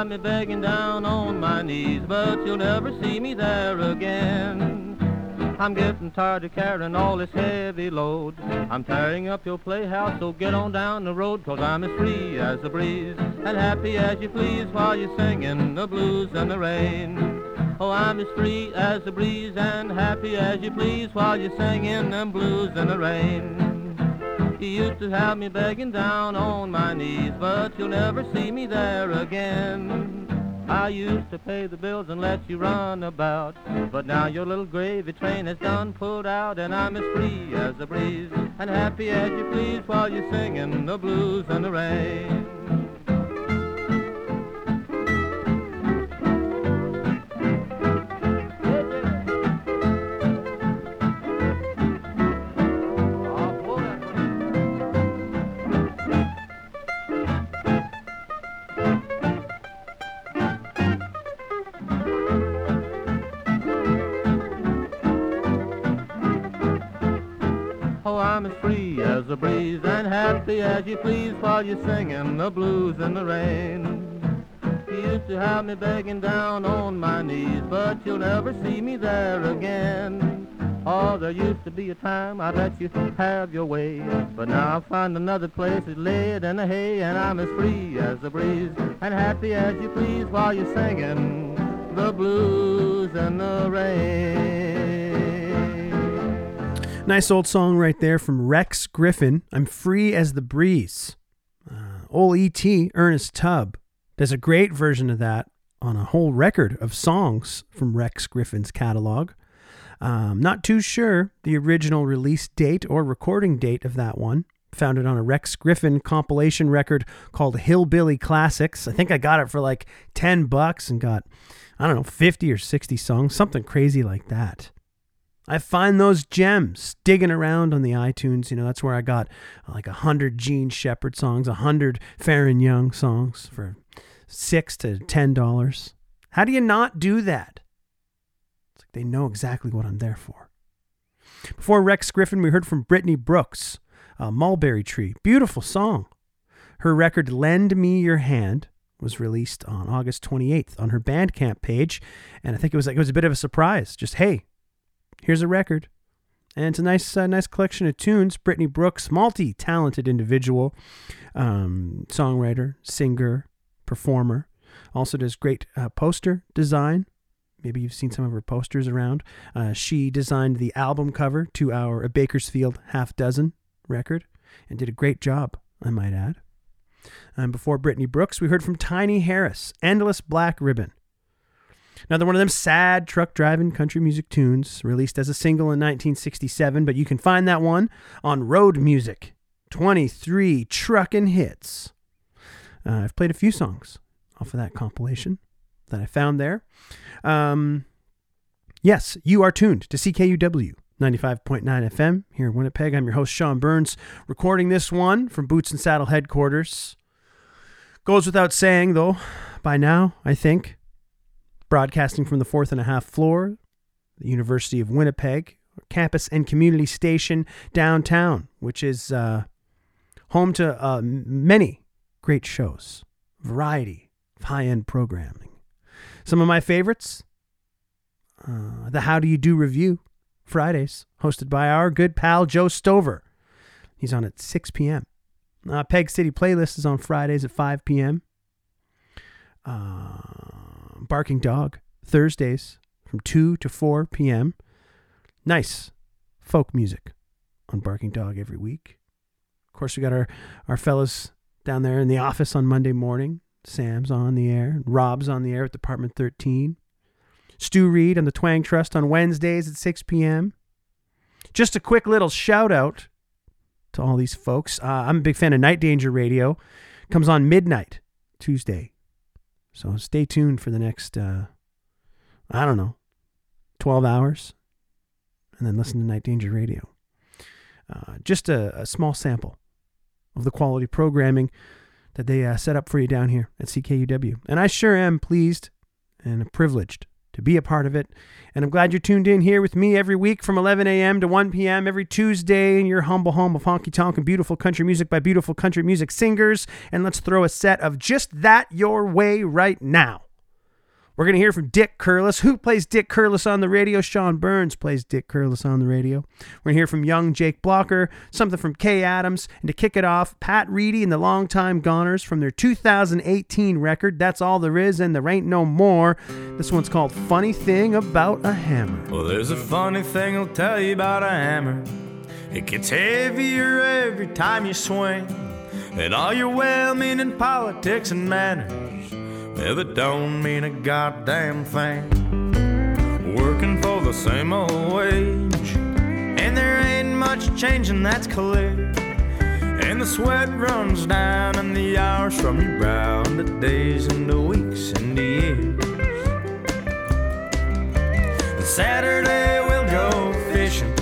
Speaker 23: Me begging down on my knees, but you'll never see me there again. I'm getting tired of carrying all this heavy load. I'm tearing up your playhouse, so get on down the road, cause I'm as free as the breeze, and happy as you please while you're singing the blues in the rain. Oh, I'm as free as the breeze and happy as you please while you're singing them blues in the rain. You used to have me begging down on my knees, but you'll never see me there again. I used to pay the bills and let you run about. But now your little gravy train has done pulled out, and I'm as free as a breeze and happy as you please while you're singing the blues in the rain. I'm as free as a breeze and happy as you please while you're singing the blues in the rain. You used to have me begging down on my knees, but you'll never see me there again. Oh, there used to be a time I'd let you have your way, but now I find another place that's laid in the hay, and I'm as free as a breeze and happy as you please while you're singing the blues in the rain.
Speaker 4: Nice old song right there from Rex Griffin. I'm free as the breeze. Uh, old E.T. Ernest Tubb does a great version of that on a whole record of songs from Rex Griffin's catalog. Um, not too sure the original release date or recording date of that one. Found it on a Rex Griffin compilation record called Hillbilly Classics. I think I got it for like 10 bucks and got, I don't know, 50 or 60 songs, something crazy like that. I find those gems digging around on the iTunes. You know, that's where I got uh, like a hundred Jean Shepard songs, a hundred Faron Young songs for six to ten dollars. How do you not do that? It's like they know exactly what I'm there for. Before Rex Griffin, we heard from Brittany Brooks, uh, Mulberry Tree. Beautiful song. Her record Lend Me Your Hand was released on August 28th on her Bandcamp page, and I think it was like it was a bit of a surprise. Just hey, here's a record. And it's a nice, uh, nice collection of tunes. Brittany Brooks, multi-talented individual, um, songwriter, singer, performer. Also does great uh, poster design. Maybe you've seen some of her posters around. Uh, she designed the album cover to our A Bakersfield Half Dozen record and did a great job, I might add. And before Brittany Brooks, we heard from Tiny Harris, Endless Black Ribbon. Another one of them sad truck driving country music tunes, released as a single in 1967, but you can find that one on Road Music. 23 trucking hits. Uh, I've played a few songs off of that compilation that I found there. Um, yes, you are tuned to CKUW 95.9 FM here in Winnipeg. I'm your host, Sean Burns, recording this one from Boots and Saddle headquarters. Goes without saying, though, by now, I think, broadcasting from the fourth and a half floor, the University of Winnipeg, campus and community station downtown, which is uh, home to uh, many great shows, variety of high end programming. Some of my favorites uh, the How Do You Do review, Fridays, hosted by our good pal Joe Stover. He's on at 6 p.m. Uh, Peg City Playlist is on Fridays at 5 p.m. Uh, Barking Dog, Thursdays from 2 to 4 p.m. Nice folk music on Barking Dog every week. Of course, we got our, our fellas down there in the office on Monday morning. Sam's on the air. Rob's on the air at Department 13. Stu Reed on the Twang Trust on Wednesdays at 6 p.m. Just a quick little shout out to all these folks. Uh, I'm a big fan of Night Danger Radio. Comes on midnight Tuesday. So stay tuned for the next, uh, I don't know, 12 hours. And then listen to Night Danger Radio. Uh, just a, a, small sample of the quality programming that they uh, set up for you down here at CKUW. And I sure am pleased and privileged to be a part of it. And I'm glad you're tuned in here with me every week from 11 a.m. to 1 p.m. every Tuesday in your humble home of honky tonk and beautiful country music by beautiful country music singers. And let's throw a set of just that your way right now. We're going to hear from Dick Curless. Who plays Dick Curless on the radio? Sean Burns plays Dick Curless on the radio. We're going to hear from young Jake Blocker, something from Kay Adams, and to kick it off, Pat Reedy and the Longtime Goners from their 2018 record, That's All There Is and There Ain't No More. This one's called Funny Thing About a Hammer.
Speaker 24: Well, there's a funny thing I'll tell you about a hammer. It gets heavier every time you swing. And all your well meaning politics and manners
Speaker 25: well, it don't mean a goddamn thing. Working for the same old wage, and there ain't much changing, that's clear. And the sweat runs down, and the hours from your brow into days, into weeks, into years. And Saturday we'll go fishing,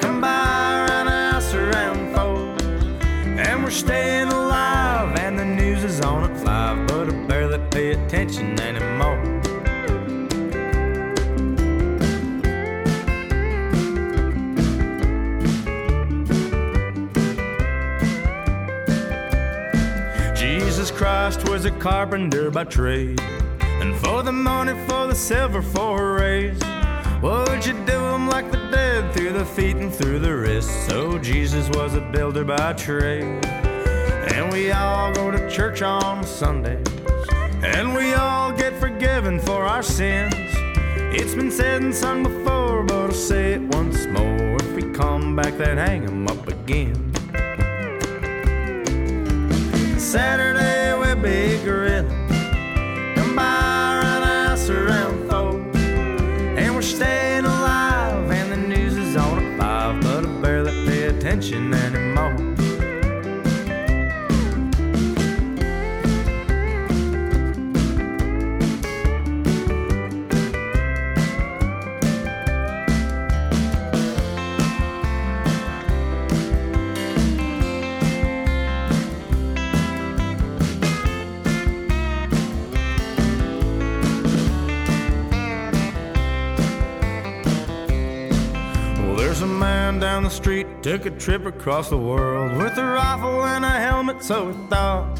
Speaker 25: come by around house around four, and we're staying attention anymore. Jesus Christ was a carpenter by trade. And for the money, for the silver, for a raise. Would you do him like the dead, through the feet and through the wrists? So Jesus was a builder by trade. And we all go to church on Sundays. And we all get forgiven for our sins. It's been said and sung before, but I'll say it once more. If we come back, then hang 'em up again. Saturday we'll be grilling. Down the street took a trip across the world with a rifle and a helmet, so he thought.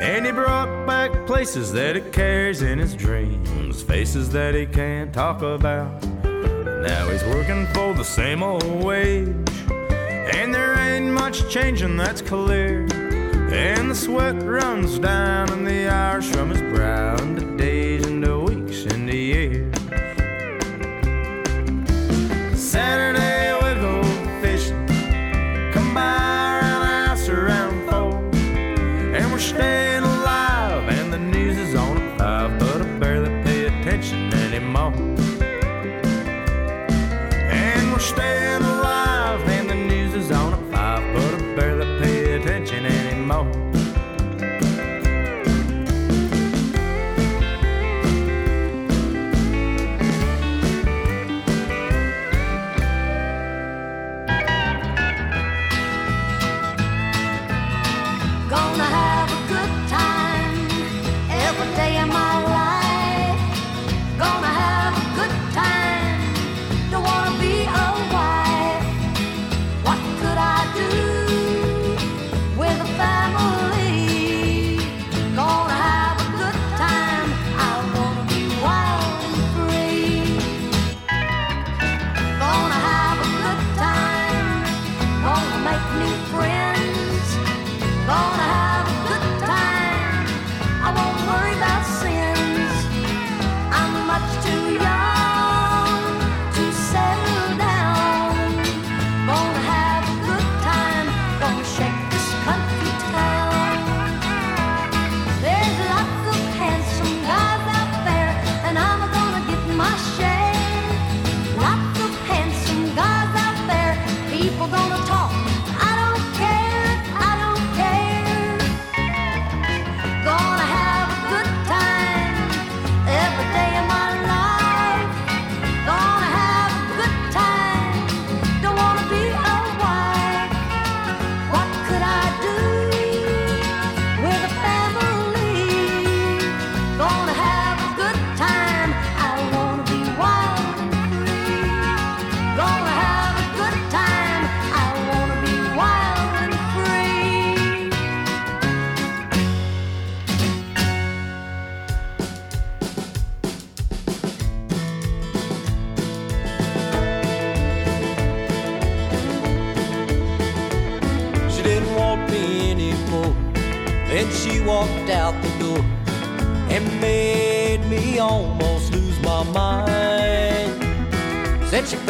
Speaker 25: And he brought back places that he carries in his dreams, faces that he can't talk about. Now he's working for the same old wage, and there ain't much changing, that's clear. And the sweat runs down, and the hours from his brow into days,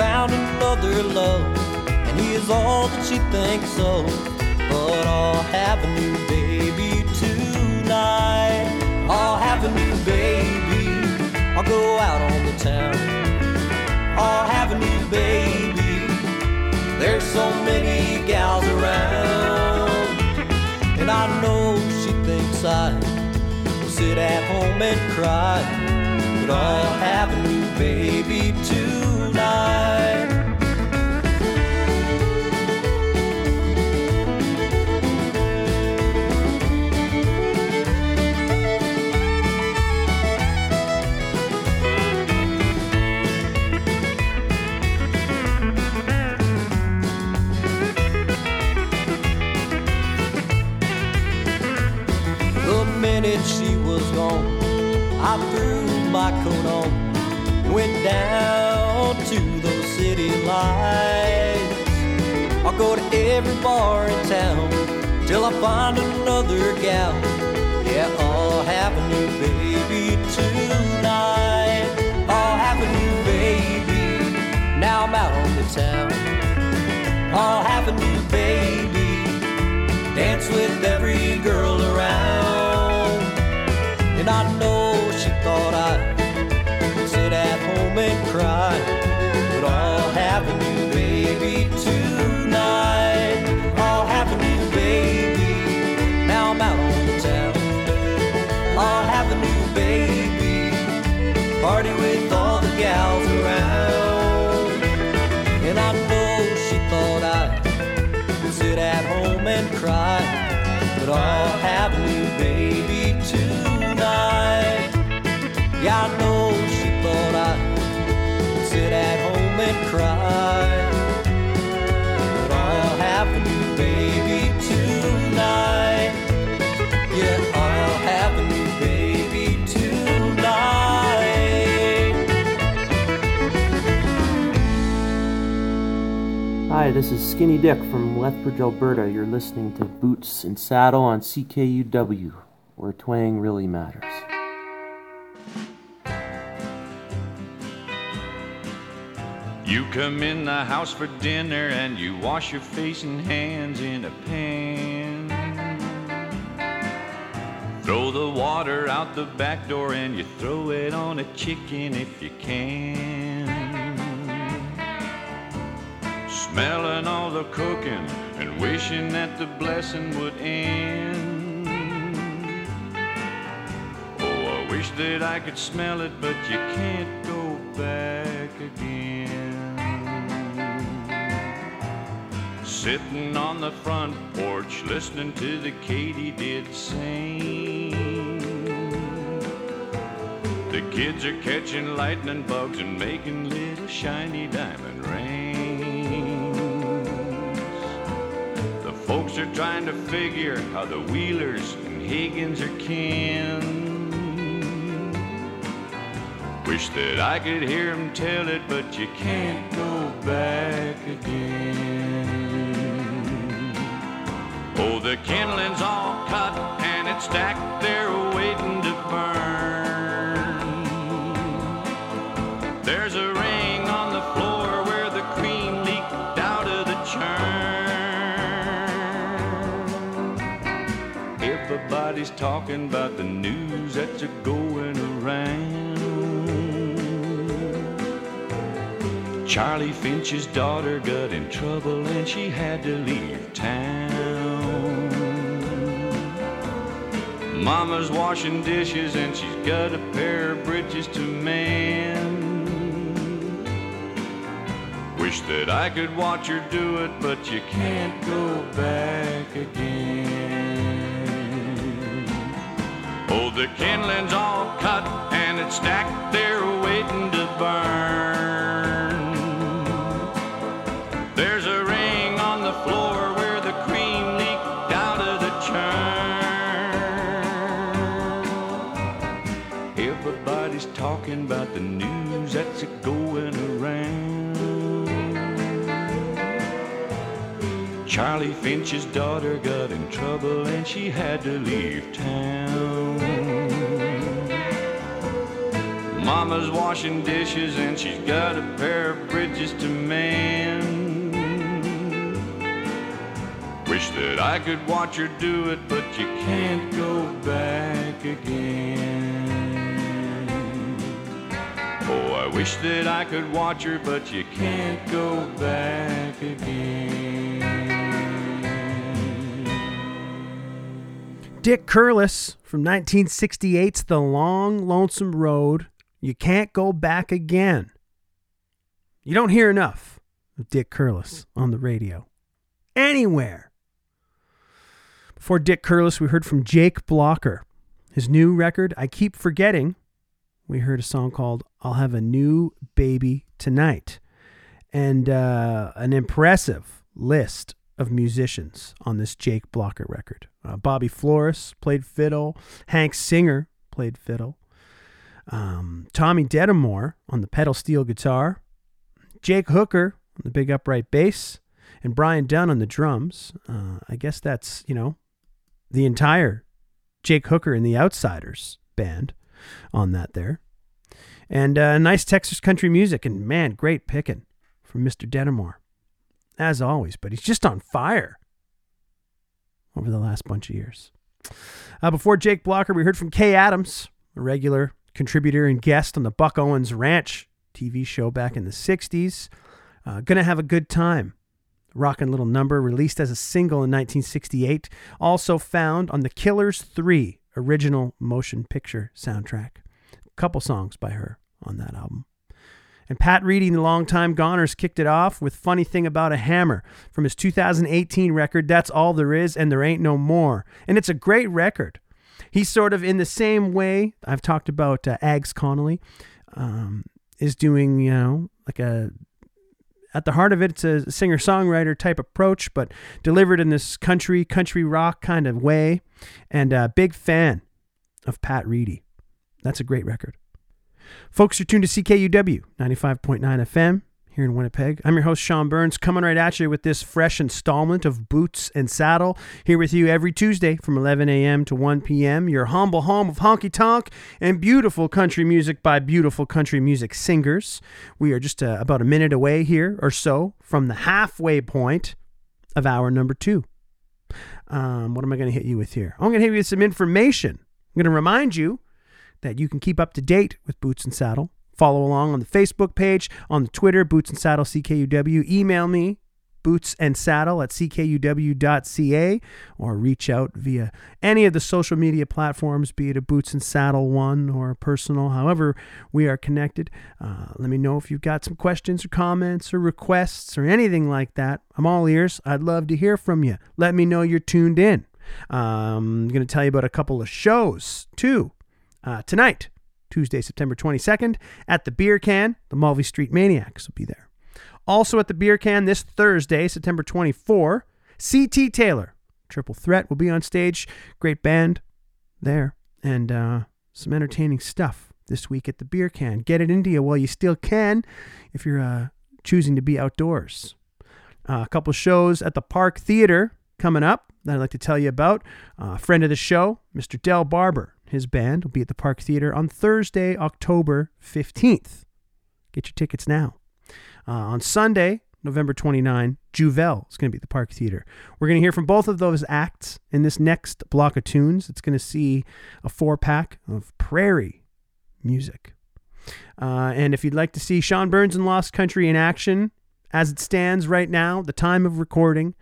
Speaker 21: found another love, and he is all that she thinks of. But I'll have a new baby tonight. I'll have a new baby. I'll go out on the town. I'll have a new baby. There's so many gals around. And I know she thinks I will sit at home and cry. But I'll have a new baby tonight. Go to every bar in town till I find another gal. Yeah, I'll have a new baby tonight. I'll have a new baby. Now I'm out on the town. I'll have a new baby dance with every girl around. And I know she thought I'd Party with all the gals around. And I know she thought I'd sit at home and cry, but I'll have a new baby tonight. Yeah, I know she thought I'd sit at home and cry,
Speaker 26: Hi, this is Skinny Dick from Lethbridge, Alberta. You're listening to Boots and Saddle on CKUW, where twang really matters.
Speaker 25: You come in the house for dinner and you wash your face and hands in a pan. Throw the water out the back door and you throw it on a chicken if you can. Smelling all the cooking and wishing that the blessing would end. Oh, I wish that I could smell it, but you can't go back again. Sitting on the front porch, listening to the katydid sing. The kids are catching lightning bugs and making little shiny diamond rings. Folks are trying to figure how the Wheelers and Higgins are kin. Wish that I could hear 'em tell it, but you can't go back again. Oh, the kindling's all cut and it's stacked there talking about the news that's a going around. Charlie Finch's daughter got in trouble and she had to leave town. Mama's washing dishes and she's got a pair of bridges to mend. Wish that I could watch her do it, but you can't go back again. Oh, the kindling's all cut and it's stacked there waiting to burn. There's a ring on the floor where the cream leaked out of the churn. Everybody's talking about the news that's a going around. Charlie Finch's daughter got in trouble and she had to leave town. Mama's washing dishes and she's got a pair of bridges to mend. Wish that I could watch her do it, but you can't go back again. Oh, I wish that I could watch her, but you can't go back again.
Speaker 4: Dick Curless from 1968's The Long Lonesome Road. You can't go back again. You don't hear enough of Dick Curless on the radio. Anywhere. Before Dick Curless, we heard from Jake Blocker. His new record, I Keep Forgetting. We heard a song called I'll Have a New Baby Tonight. And uh, an impressive list of musicians on this Jake Blocker record. Uh, Bobby Flores played fiddle. Hank Singer played fiddle. Um, Tommy Detamore on the pedal steel guitar. Jake Hooker on the big upright bass. And Brian Dunn on the drums. Uh, I guess that's, you know, the entire Jake Hooker and the Outsiders band on that there. And uh, nice Texas country music. And man, great picking from Mr. Detamore as always, but he's just on fire over the last bunch of years. Uh, before Jake Blocker, we heard from Kay Adams, a regular contributor and guest on the Buck Owens Ranch TV show back in the 60s. Uh, gonna have a good time. Rockin' Little Number, released as a single in 1968, also found on the Killers 3 original motion picture soundtrack. A couple songs by her on that album. And Pat Reedy the Longtime Goners kicked it off with Funny Thing About a Hammer from his 2018 record, That's All There Is and There Ain't No More. And it's a great record. He's sort of in the same way I've talked about uh, Ags Connolly, um, is doing, you know, like a. At the heart of it, it's a singer songwriter type approach, but delivered in this country, country rock kind of way. And a big fan of Pat Reedy. That's a great record. Folks, you're tuned to CKUW 95.9 FM here in Winnipeg. I'm your host, Sean Burns, coming right at you with this fresh installment of Boots and Saddle. Here with you every Tuesday from 11 a.m. to 1 p.m. Your humble home of honky tonk and beautiful country music by beautiful country music singers. We are just uh, about a minute away here or so from the halfway point of hour number two. Um, what am I going to hit you with here? I'm going to hit you with some information. I'm going to remind you that you can keep up to date with Boots and Saddle. Follow along on the Facebook page, on the Twitter, Boots and Saddle CKUW. Email me, boots and saddle at ckuw.ca, or reach out via any of the social media platforms, be it a Boots and Saddle one or personal, however we are connected. Uh, let me know if you've got some questions or comments or requests or anything like that. I'm all ears. I'd love to hear from you. Let me know you're tuned in. Um, I'm going to tell you about a couple of shows too uh, tonight, Tuesday, September 22nd, at the Beer Can. The Mulvey Street Maniacs will be there. Also at the Beer Can this Thursday, September 24, CT Taylor, Triple Threat, will be on stage. Great band there. And uh, some entertaining stuff this week at the Beer Can. Get it into you while you still can if you're uh, choosing to be outdoors. Uh, a couple shows at the Park Theater coming up that I'd like to tell you about. Uh, friend of the show, Mr. Del Barber. His band will be at the Park Theater on Thursday, October 15th. Get your tickets now. Uh, on Sunday, November 29, Juvel is going to be at the Park Theater. We're going to hear from both of those acts in this next block of tunes. It's going to see a four pack of prairie music. Uh, and if you'd like to see Sean Burns and Lost Country in action, as it stands right now, the time of recording,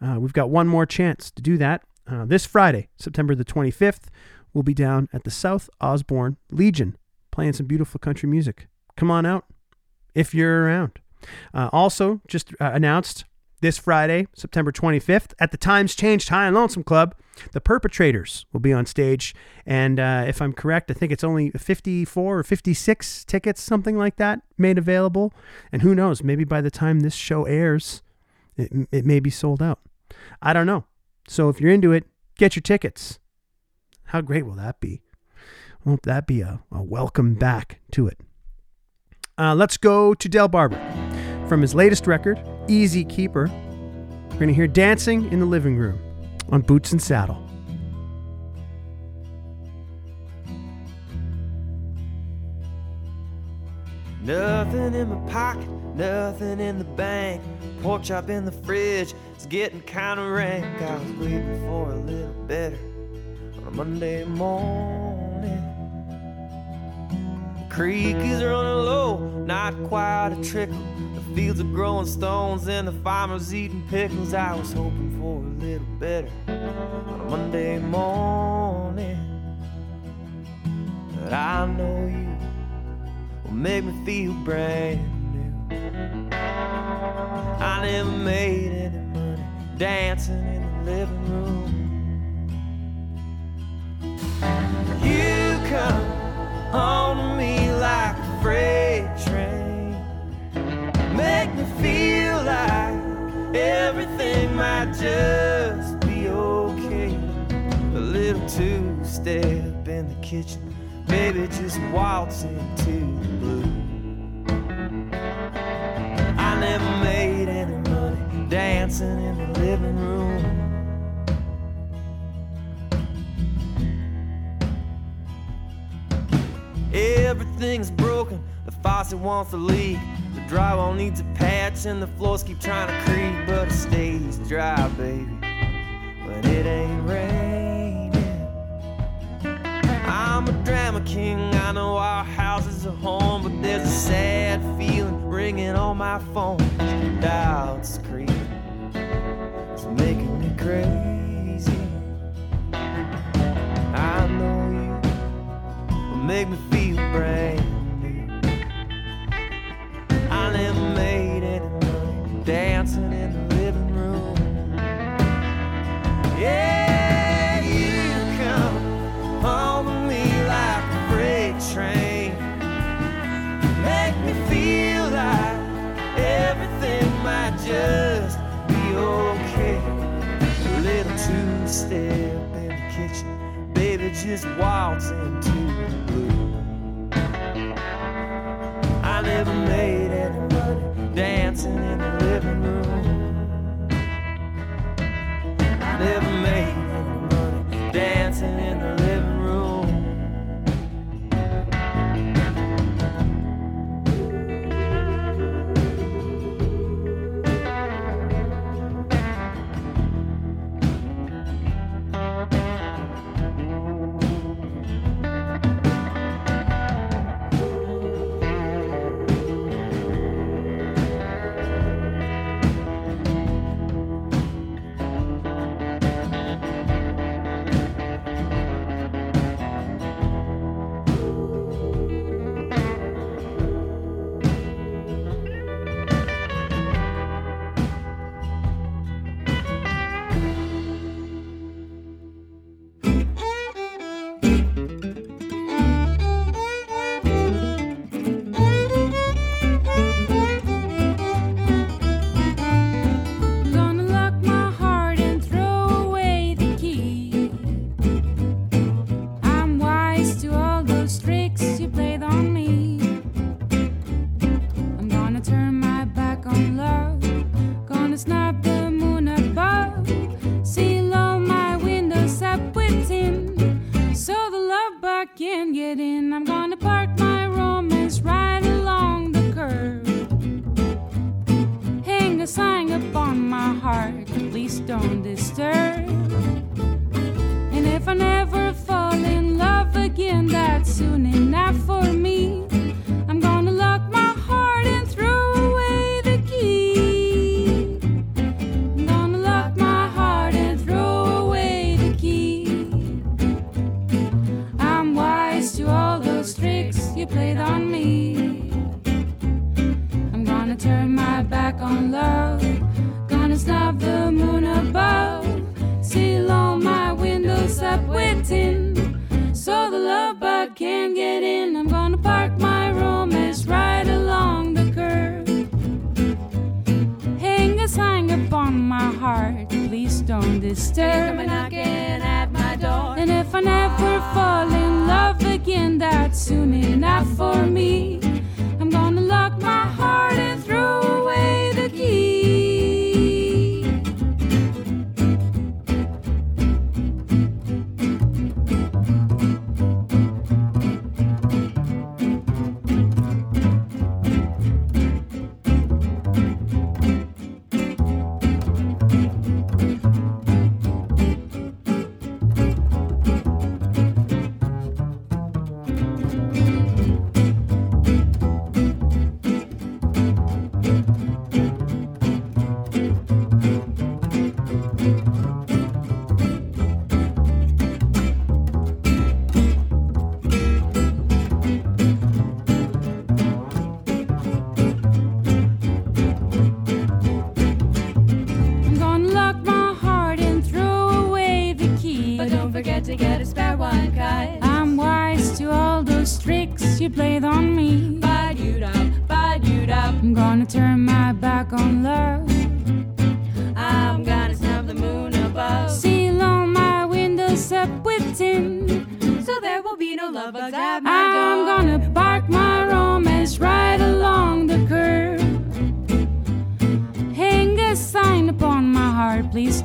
Speaker 4: uh, we've got one more chance to do that. Uh, this Friday, September the 25th, we'll be down at the South Osborne Legion playing some beautiful country music. Come on out if you're around. Uh, also, just uh, announced this Friday, September 25th, at the Times Changed High and Lonesome Club, the Perpetrators will be on stage. And uh, if I'm correct, I think it's only 54 or 56 tickets, something like that, made available. And who knows, maybe by the time this show airs, it, it may be sold out. I don't know. So if you're into it, get your tickets. How great will that be? Won't that be a, a welcome back to it? Uh, let's go to Del Barber. From his latest record, Easy Keeper, we're going to hear Dancing in the Living Room on Boots and Saddle.
Speaker 27: Nothing in my pocket, nothing in the bank. Pork chop in the fridge, it's getting kinda rank. I was waiting for a little better on a Monday morning. The creek is running low, not quite a trickle. The fields are growing stones and the farmers eating pickles. I was hoping for a little better on a Monday morning. But I know you will make me feel brand new. I never made any money dancing in the living room. You come on me like a freight train, make me feel like everything might just be okay. A little two step in the kitchen, maybe just waltz into the blue. I never made any money dancing in the living room. Everything's broken, the faucet wants to leak. The drywall needs a patch and the floors keep trying to creak, but it stays dry, baby. When it ain't raining. I'm a drama king, I know our house is a home, but there's a sad feeling ringing on my phone. Doubts creeping, it's making me crazy. I know you will make me feel brand new. I never made any money dancing in the living room. Yeah, you come home with me like a freight train. Make me feel like everything might just be okay. A little two step in the kitchen, baby, just waltz into the blue. I never made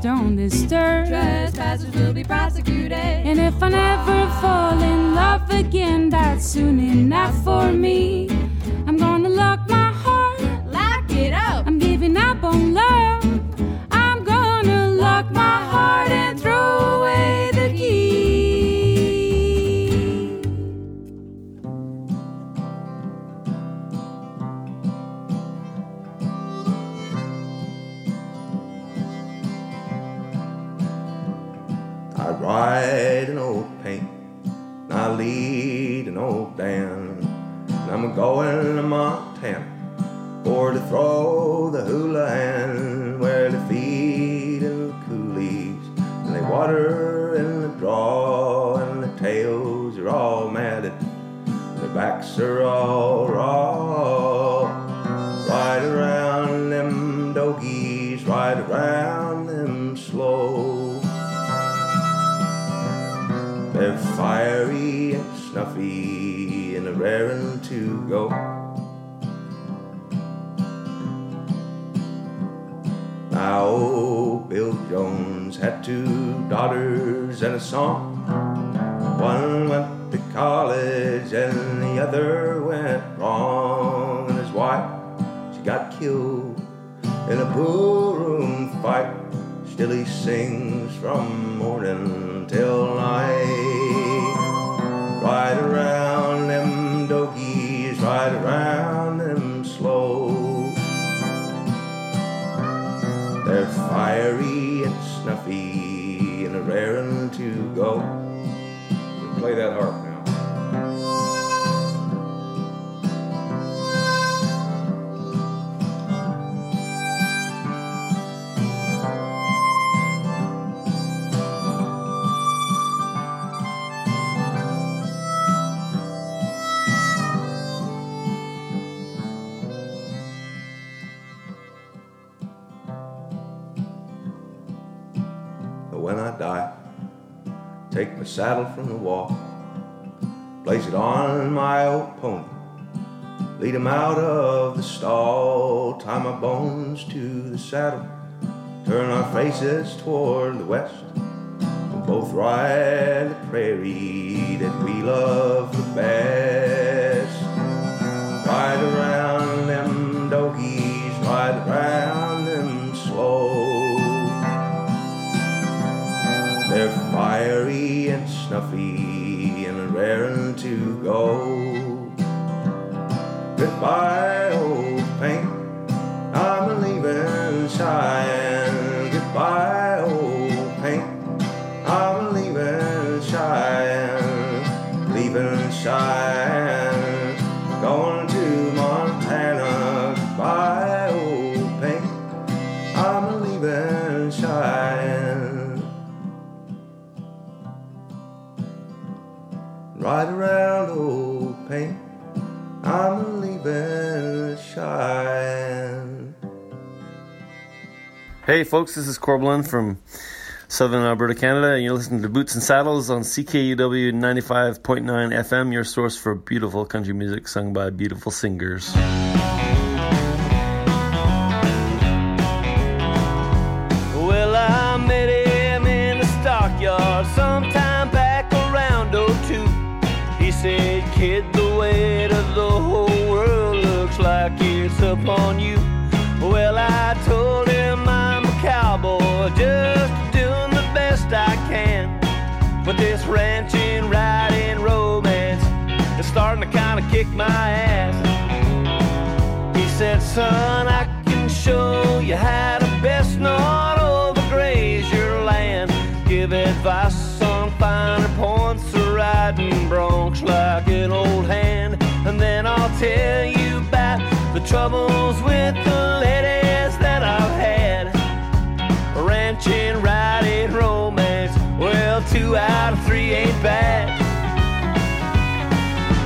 Speaker 28: don't disturb.
Speaker 29: Trespassers will be prosecuted.
Speaker 27: And if I never fall in love again, that's soon enough for me.
Speaker 30: from morning. toward the west, both ride the prairie that we love.
Speaker 31: Hey, folks, this is Corb Lund from Southern Alberta, Canada, and you're listening to Boots and Saddles on CKUW 95.9 FM, your source for beautiful country music sung by beautiful singers.
Speaker 32: Well, I met him in the stockyard sometime back around 02. He said, Kid, the weight of the whole world looks like it's upon you. kick my ass. He said, son, I can show you how to best not overgraze your land. Give advice on finer points of riding broncs like an old hand. And then I'll tell you about the troubles with the ladies that I've had. Ranching, riding, romance. Well, two out of three ain't bad.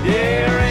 Speaker 32: Yeah,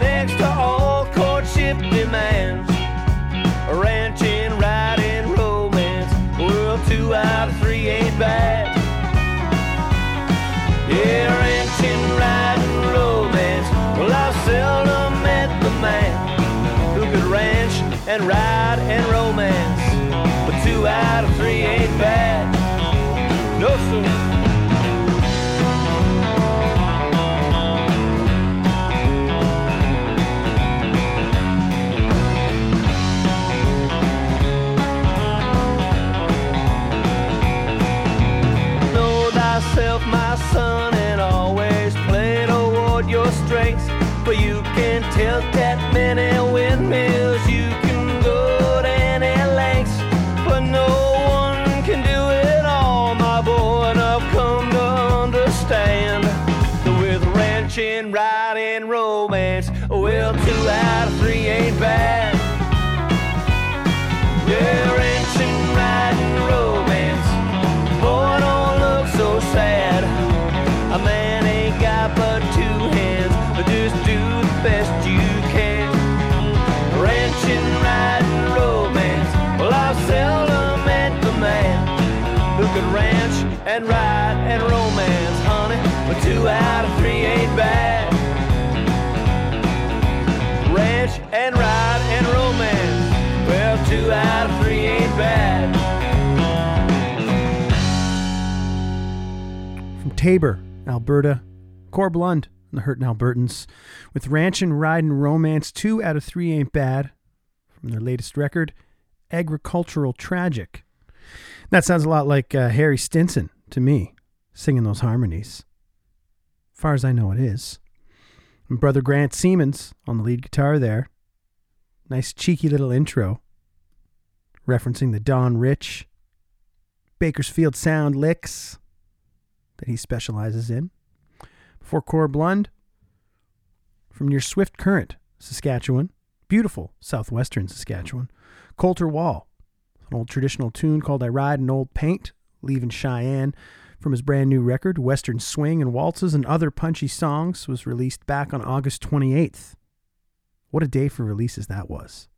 Speaker 32: to all courtship demands. Ranching, riding, romance. Well, two out of three ain't bad. Yeah, ranching, riding, romance. Well, I've seldom met the man who could ranch and ride and romance. But two out of three ain't
Speaker 4: Taber, Alberta, Corb Lund the Hurtin' Albertans with Ranchin' Ridin' Romance 2 out of 3 Ain't Bad from their latest record, Agricultural Tragic. That sounds a lot like uh, Harry Stinson to me, singing those harmonies. Far as I know, it is. And Brother Grant Siemens on the lead guitar there. Nice cheeky little intro referencing the Don Rich Bakersfield Sound licks that he specializes in. Before Corb Lund, from near Swift Current, Saskatchewan, beautiful southwestern Saskatchewan, Colter Wall, an old traditional tune called I Ride an Old Paint, leaving Cheyenne from his brand new record, Western Swing and Waltzes and Other Punchy Songs, was released back on August 28th. What a day for releases that was.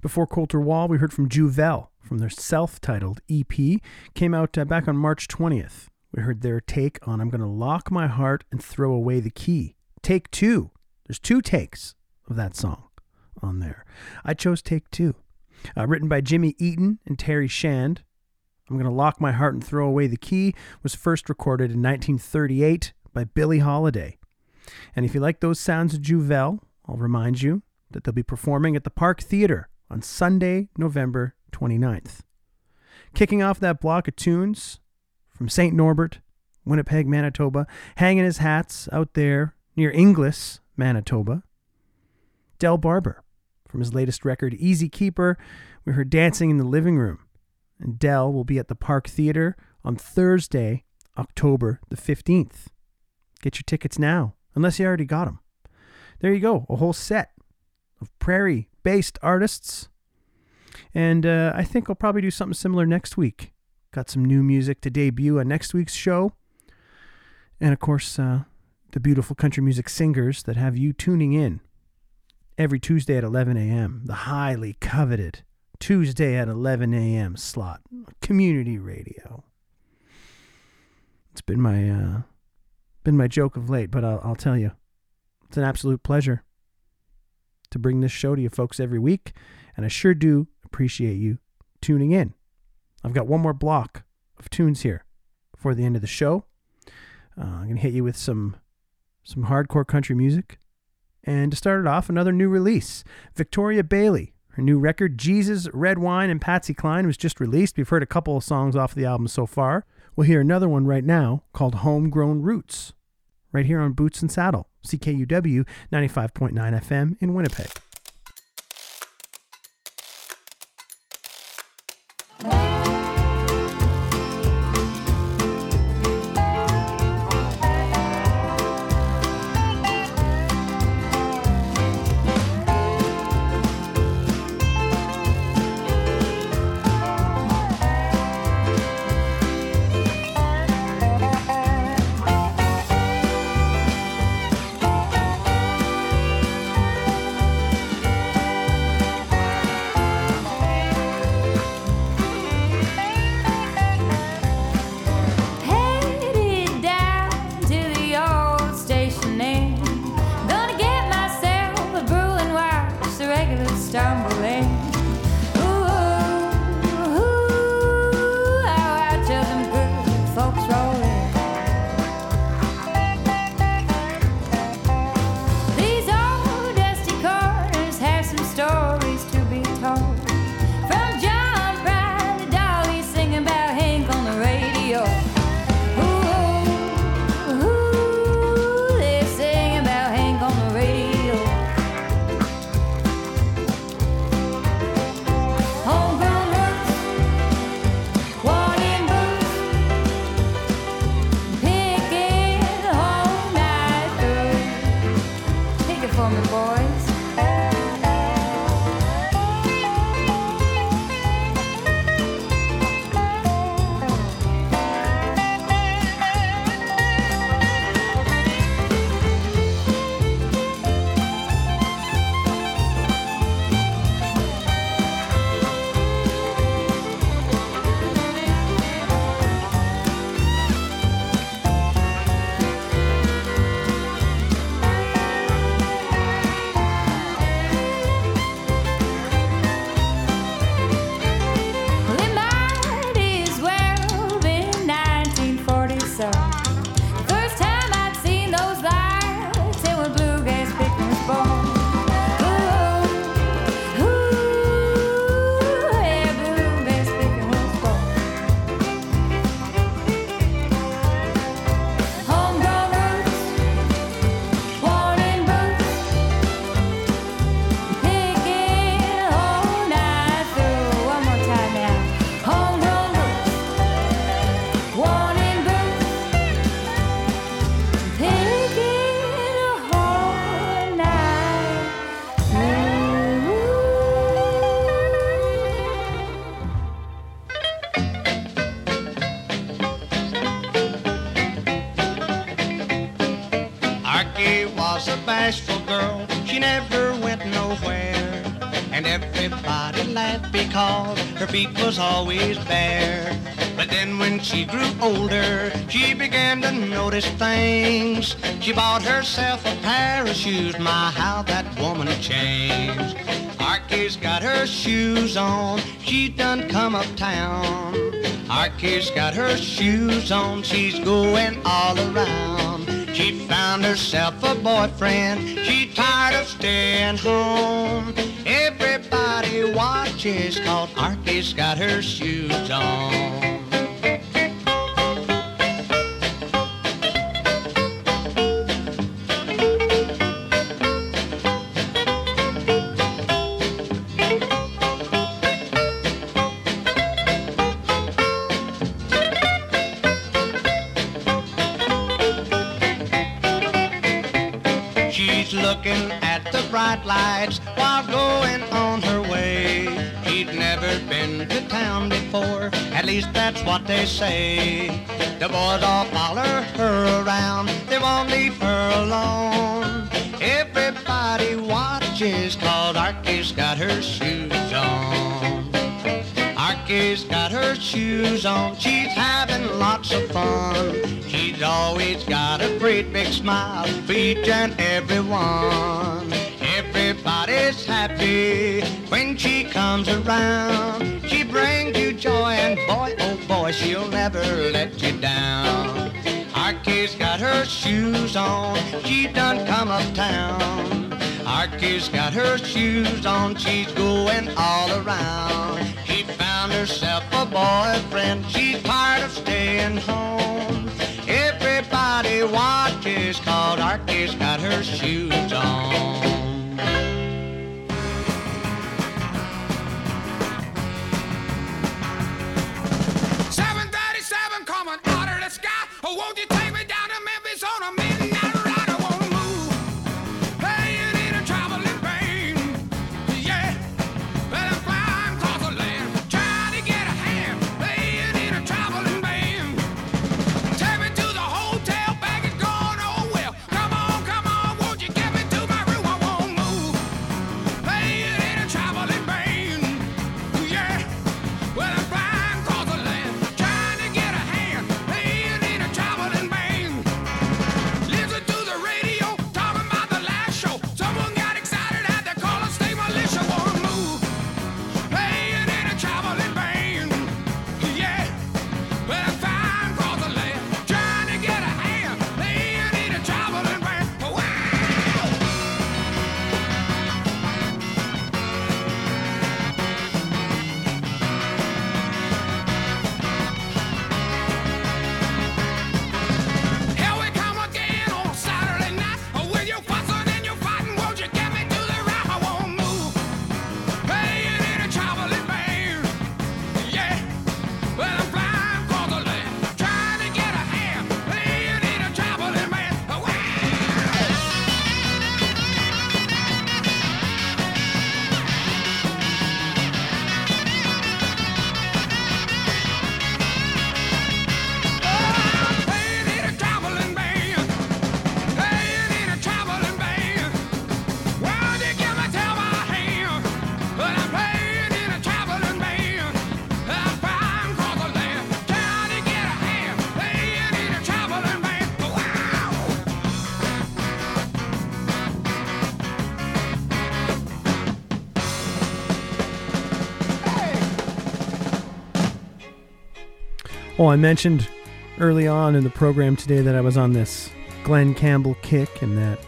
Speaker 4: Before Colter Wall, we heard from Juvel from their self titled EP, came out uh, back on March 20th. We heard their take on I'm Gonna Lock My Heart and Throw Away the Key. Take two. There's two takes of that song on there. I chose take two. Uh, written by Jimmy Eaton and Terry Shand. I'm Gonna Lock My Heart and Throw Away the Key was first recorded in 1938 by Billie Holiday. And if you like those sounds of Juvel, I'll remind you that they'll be performing at the Park Theater on Sunday, November 29th. Kicking off that block of tunes from St. Norbert, Winnipeg, Manitoba, hanging his hats out there near Inglis, Manitoba. Del Barber from his latest record, Easy Keeper. We heard Dancing in the Living Room. And Del will be at the Park Theater on Thursday, October the 15th. Get your tickets now, unless you already got them. There you go, a whole set of prairie based artists. And uh, I think I'll probably do something similar next week. Got some new music to debut on next week's show. And of course, uh, the beautiful country music singers that have you tuning in every Tuesday at 11 a.m. The highly coveted Tuesday at 11 a.m. slot, community radio. It's been my uh, been my joke of late, but I'll, I'll tell you, it's an absolute pleasure to bring this show to you folks every week, and I sure do appreciate you tuning in. I've got one more block of tunes here before the end of the show. Uh, I'm going to hit you with some some hardcore country music. And to start it off, another new release. Victoria Bailey, her new record, Jesus, Red Wine, and Patsy Cline, was just released. We've heard a couple of songs off the album so far. We'll hear another one right now called Homegrown Roots, right here on Boots and Saddle, CKUW 95.9 FM in Winnipeg.
Speaker 33: Her feet was always bare. But then when she grew older, she began to notice things. She bought herself a pair of shoes, my how that woman changed. Arky's got her shoes on, she done come uptown. Arky's got her shoes on, she's going all around. She found herself a boyfriend, she tired of staying home. Everybody watches, cause Arky's got her shoes on. Say. The boys all follow her around, they won't leave her alone. Everybody watches, cause Arky's got her shoes on. Arky's got her shoes on, she's having lots of fun. She's always got a great big smile for each and every one. Everybody's happy when she comes around. She'll never let you down. Arky's got her shoes on, she done come uptown. Arky's got her shoes on, she's going all around. She found herself a boyfriend, she's tired of staying home. Everybody watches, cause Arky's got her shoes on.
Speaker 34: Oh, I
Speaker 4: mentioned early on in the program today that I was on this Glen Campbell kick and that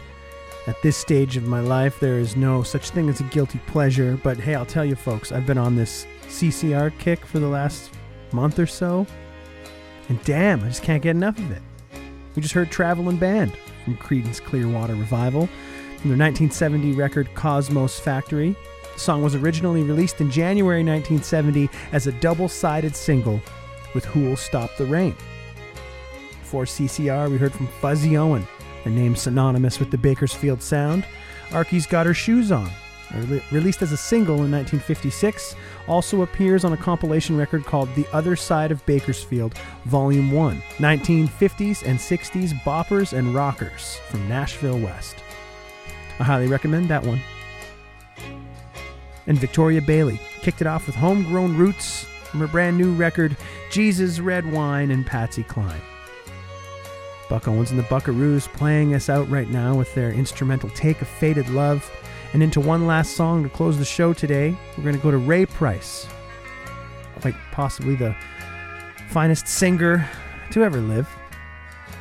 Speaker 4: at this stage of my life there is no such thing as a guilty pleasure. But hey, I'll tell you folks, I've been on this CCR kick for the last month or so. And damn, I just can't get enough of it. We just heard Traveling Band from Creedence Clearwater Revival from their 1970 record Cosmo's Factory. The song was originally released in January 1970 as a double sided single with Who'll Stop the Rain. Before CCR, we heard from Fuzzy Owen, a name synonymous with the Bakersfield sound. Arky's Got Her Shoes On, released as a single in 1956, also appears on a compilation record called The Other Side of Bakersfield, Volume 1, 1950s and 60s boppers and rockers from Nashville West. I highly recommend that one. And Victoria Bailey kicked it off with homegrown roots from her brand new record, Jesus Red Wine and Patsy Cline. Buck Owens and the Buckaroos playing us out right now with their instrumental Take of Faded Love. And into one last song to close the show today, we're going to go to Ray Price. Quite possibly the finest singer to ever live.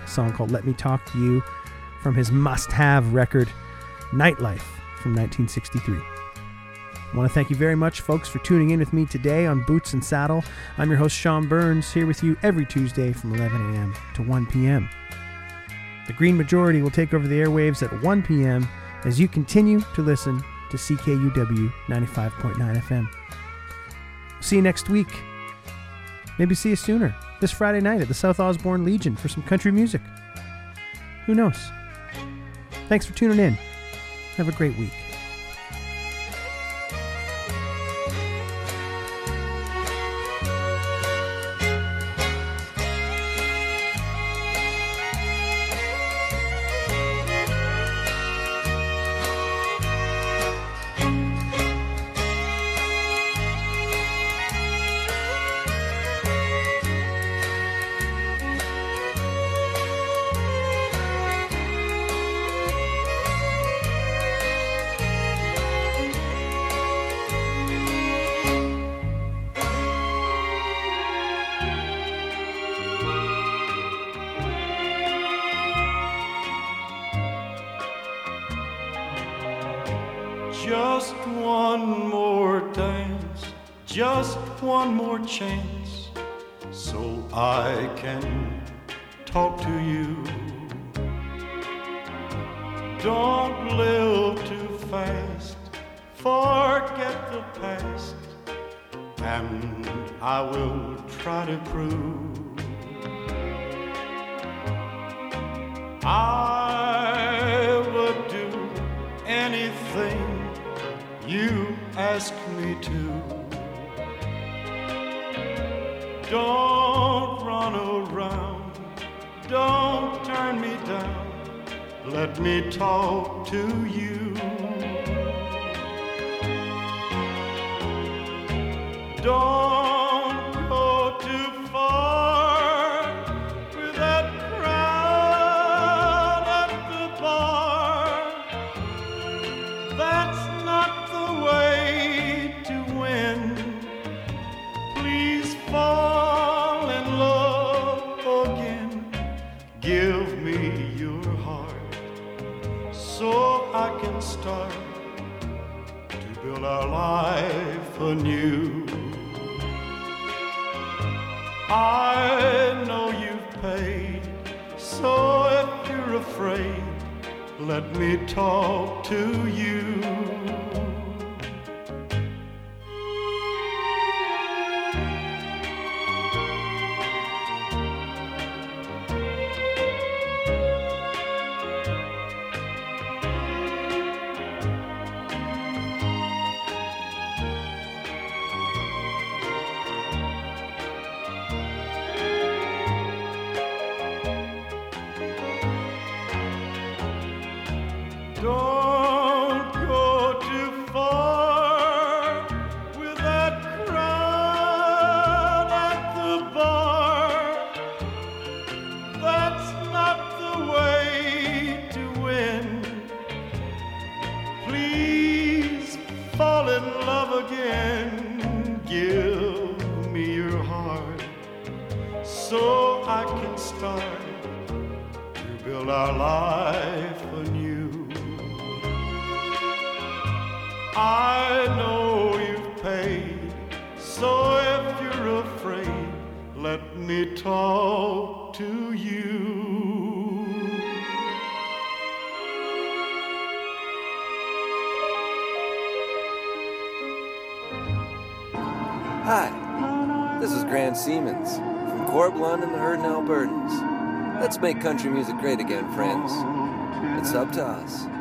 Speaker 4: A song called Let Me Talk to You from his must have record, Nightlife from 1963. I want to thank you very much, folks, for tuning in with me today on Boots and Saddle. I'm your host, Sean Burns, here with you every Tuesday from 11 a.m. to 1 p.m. The Green Majority will take over the airwaves at 1 p.m. as you continue to listen to CKUW 95.9 FM. See you next week. Maybe see you sooner, this Friday night at the South Osborne Legion for some country music. Who knows? Thanks for tuning in. Have a great week.
Speaker 35: Chance, so I can talk to you. Don't live too fast, forget the past, and I will try to prove. Let me talk to you. Let me talk to you.
Speaker 3: Country music great again, friends. It's up to us.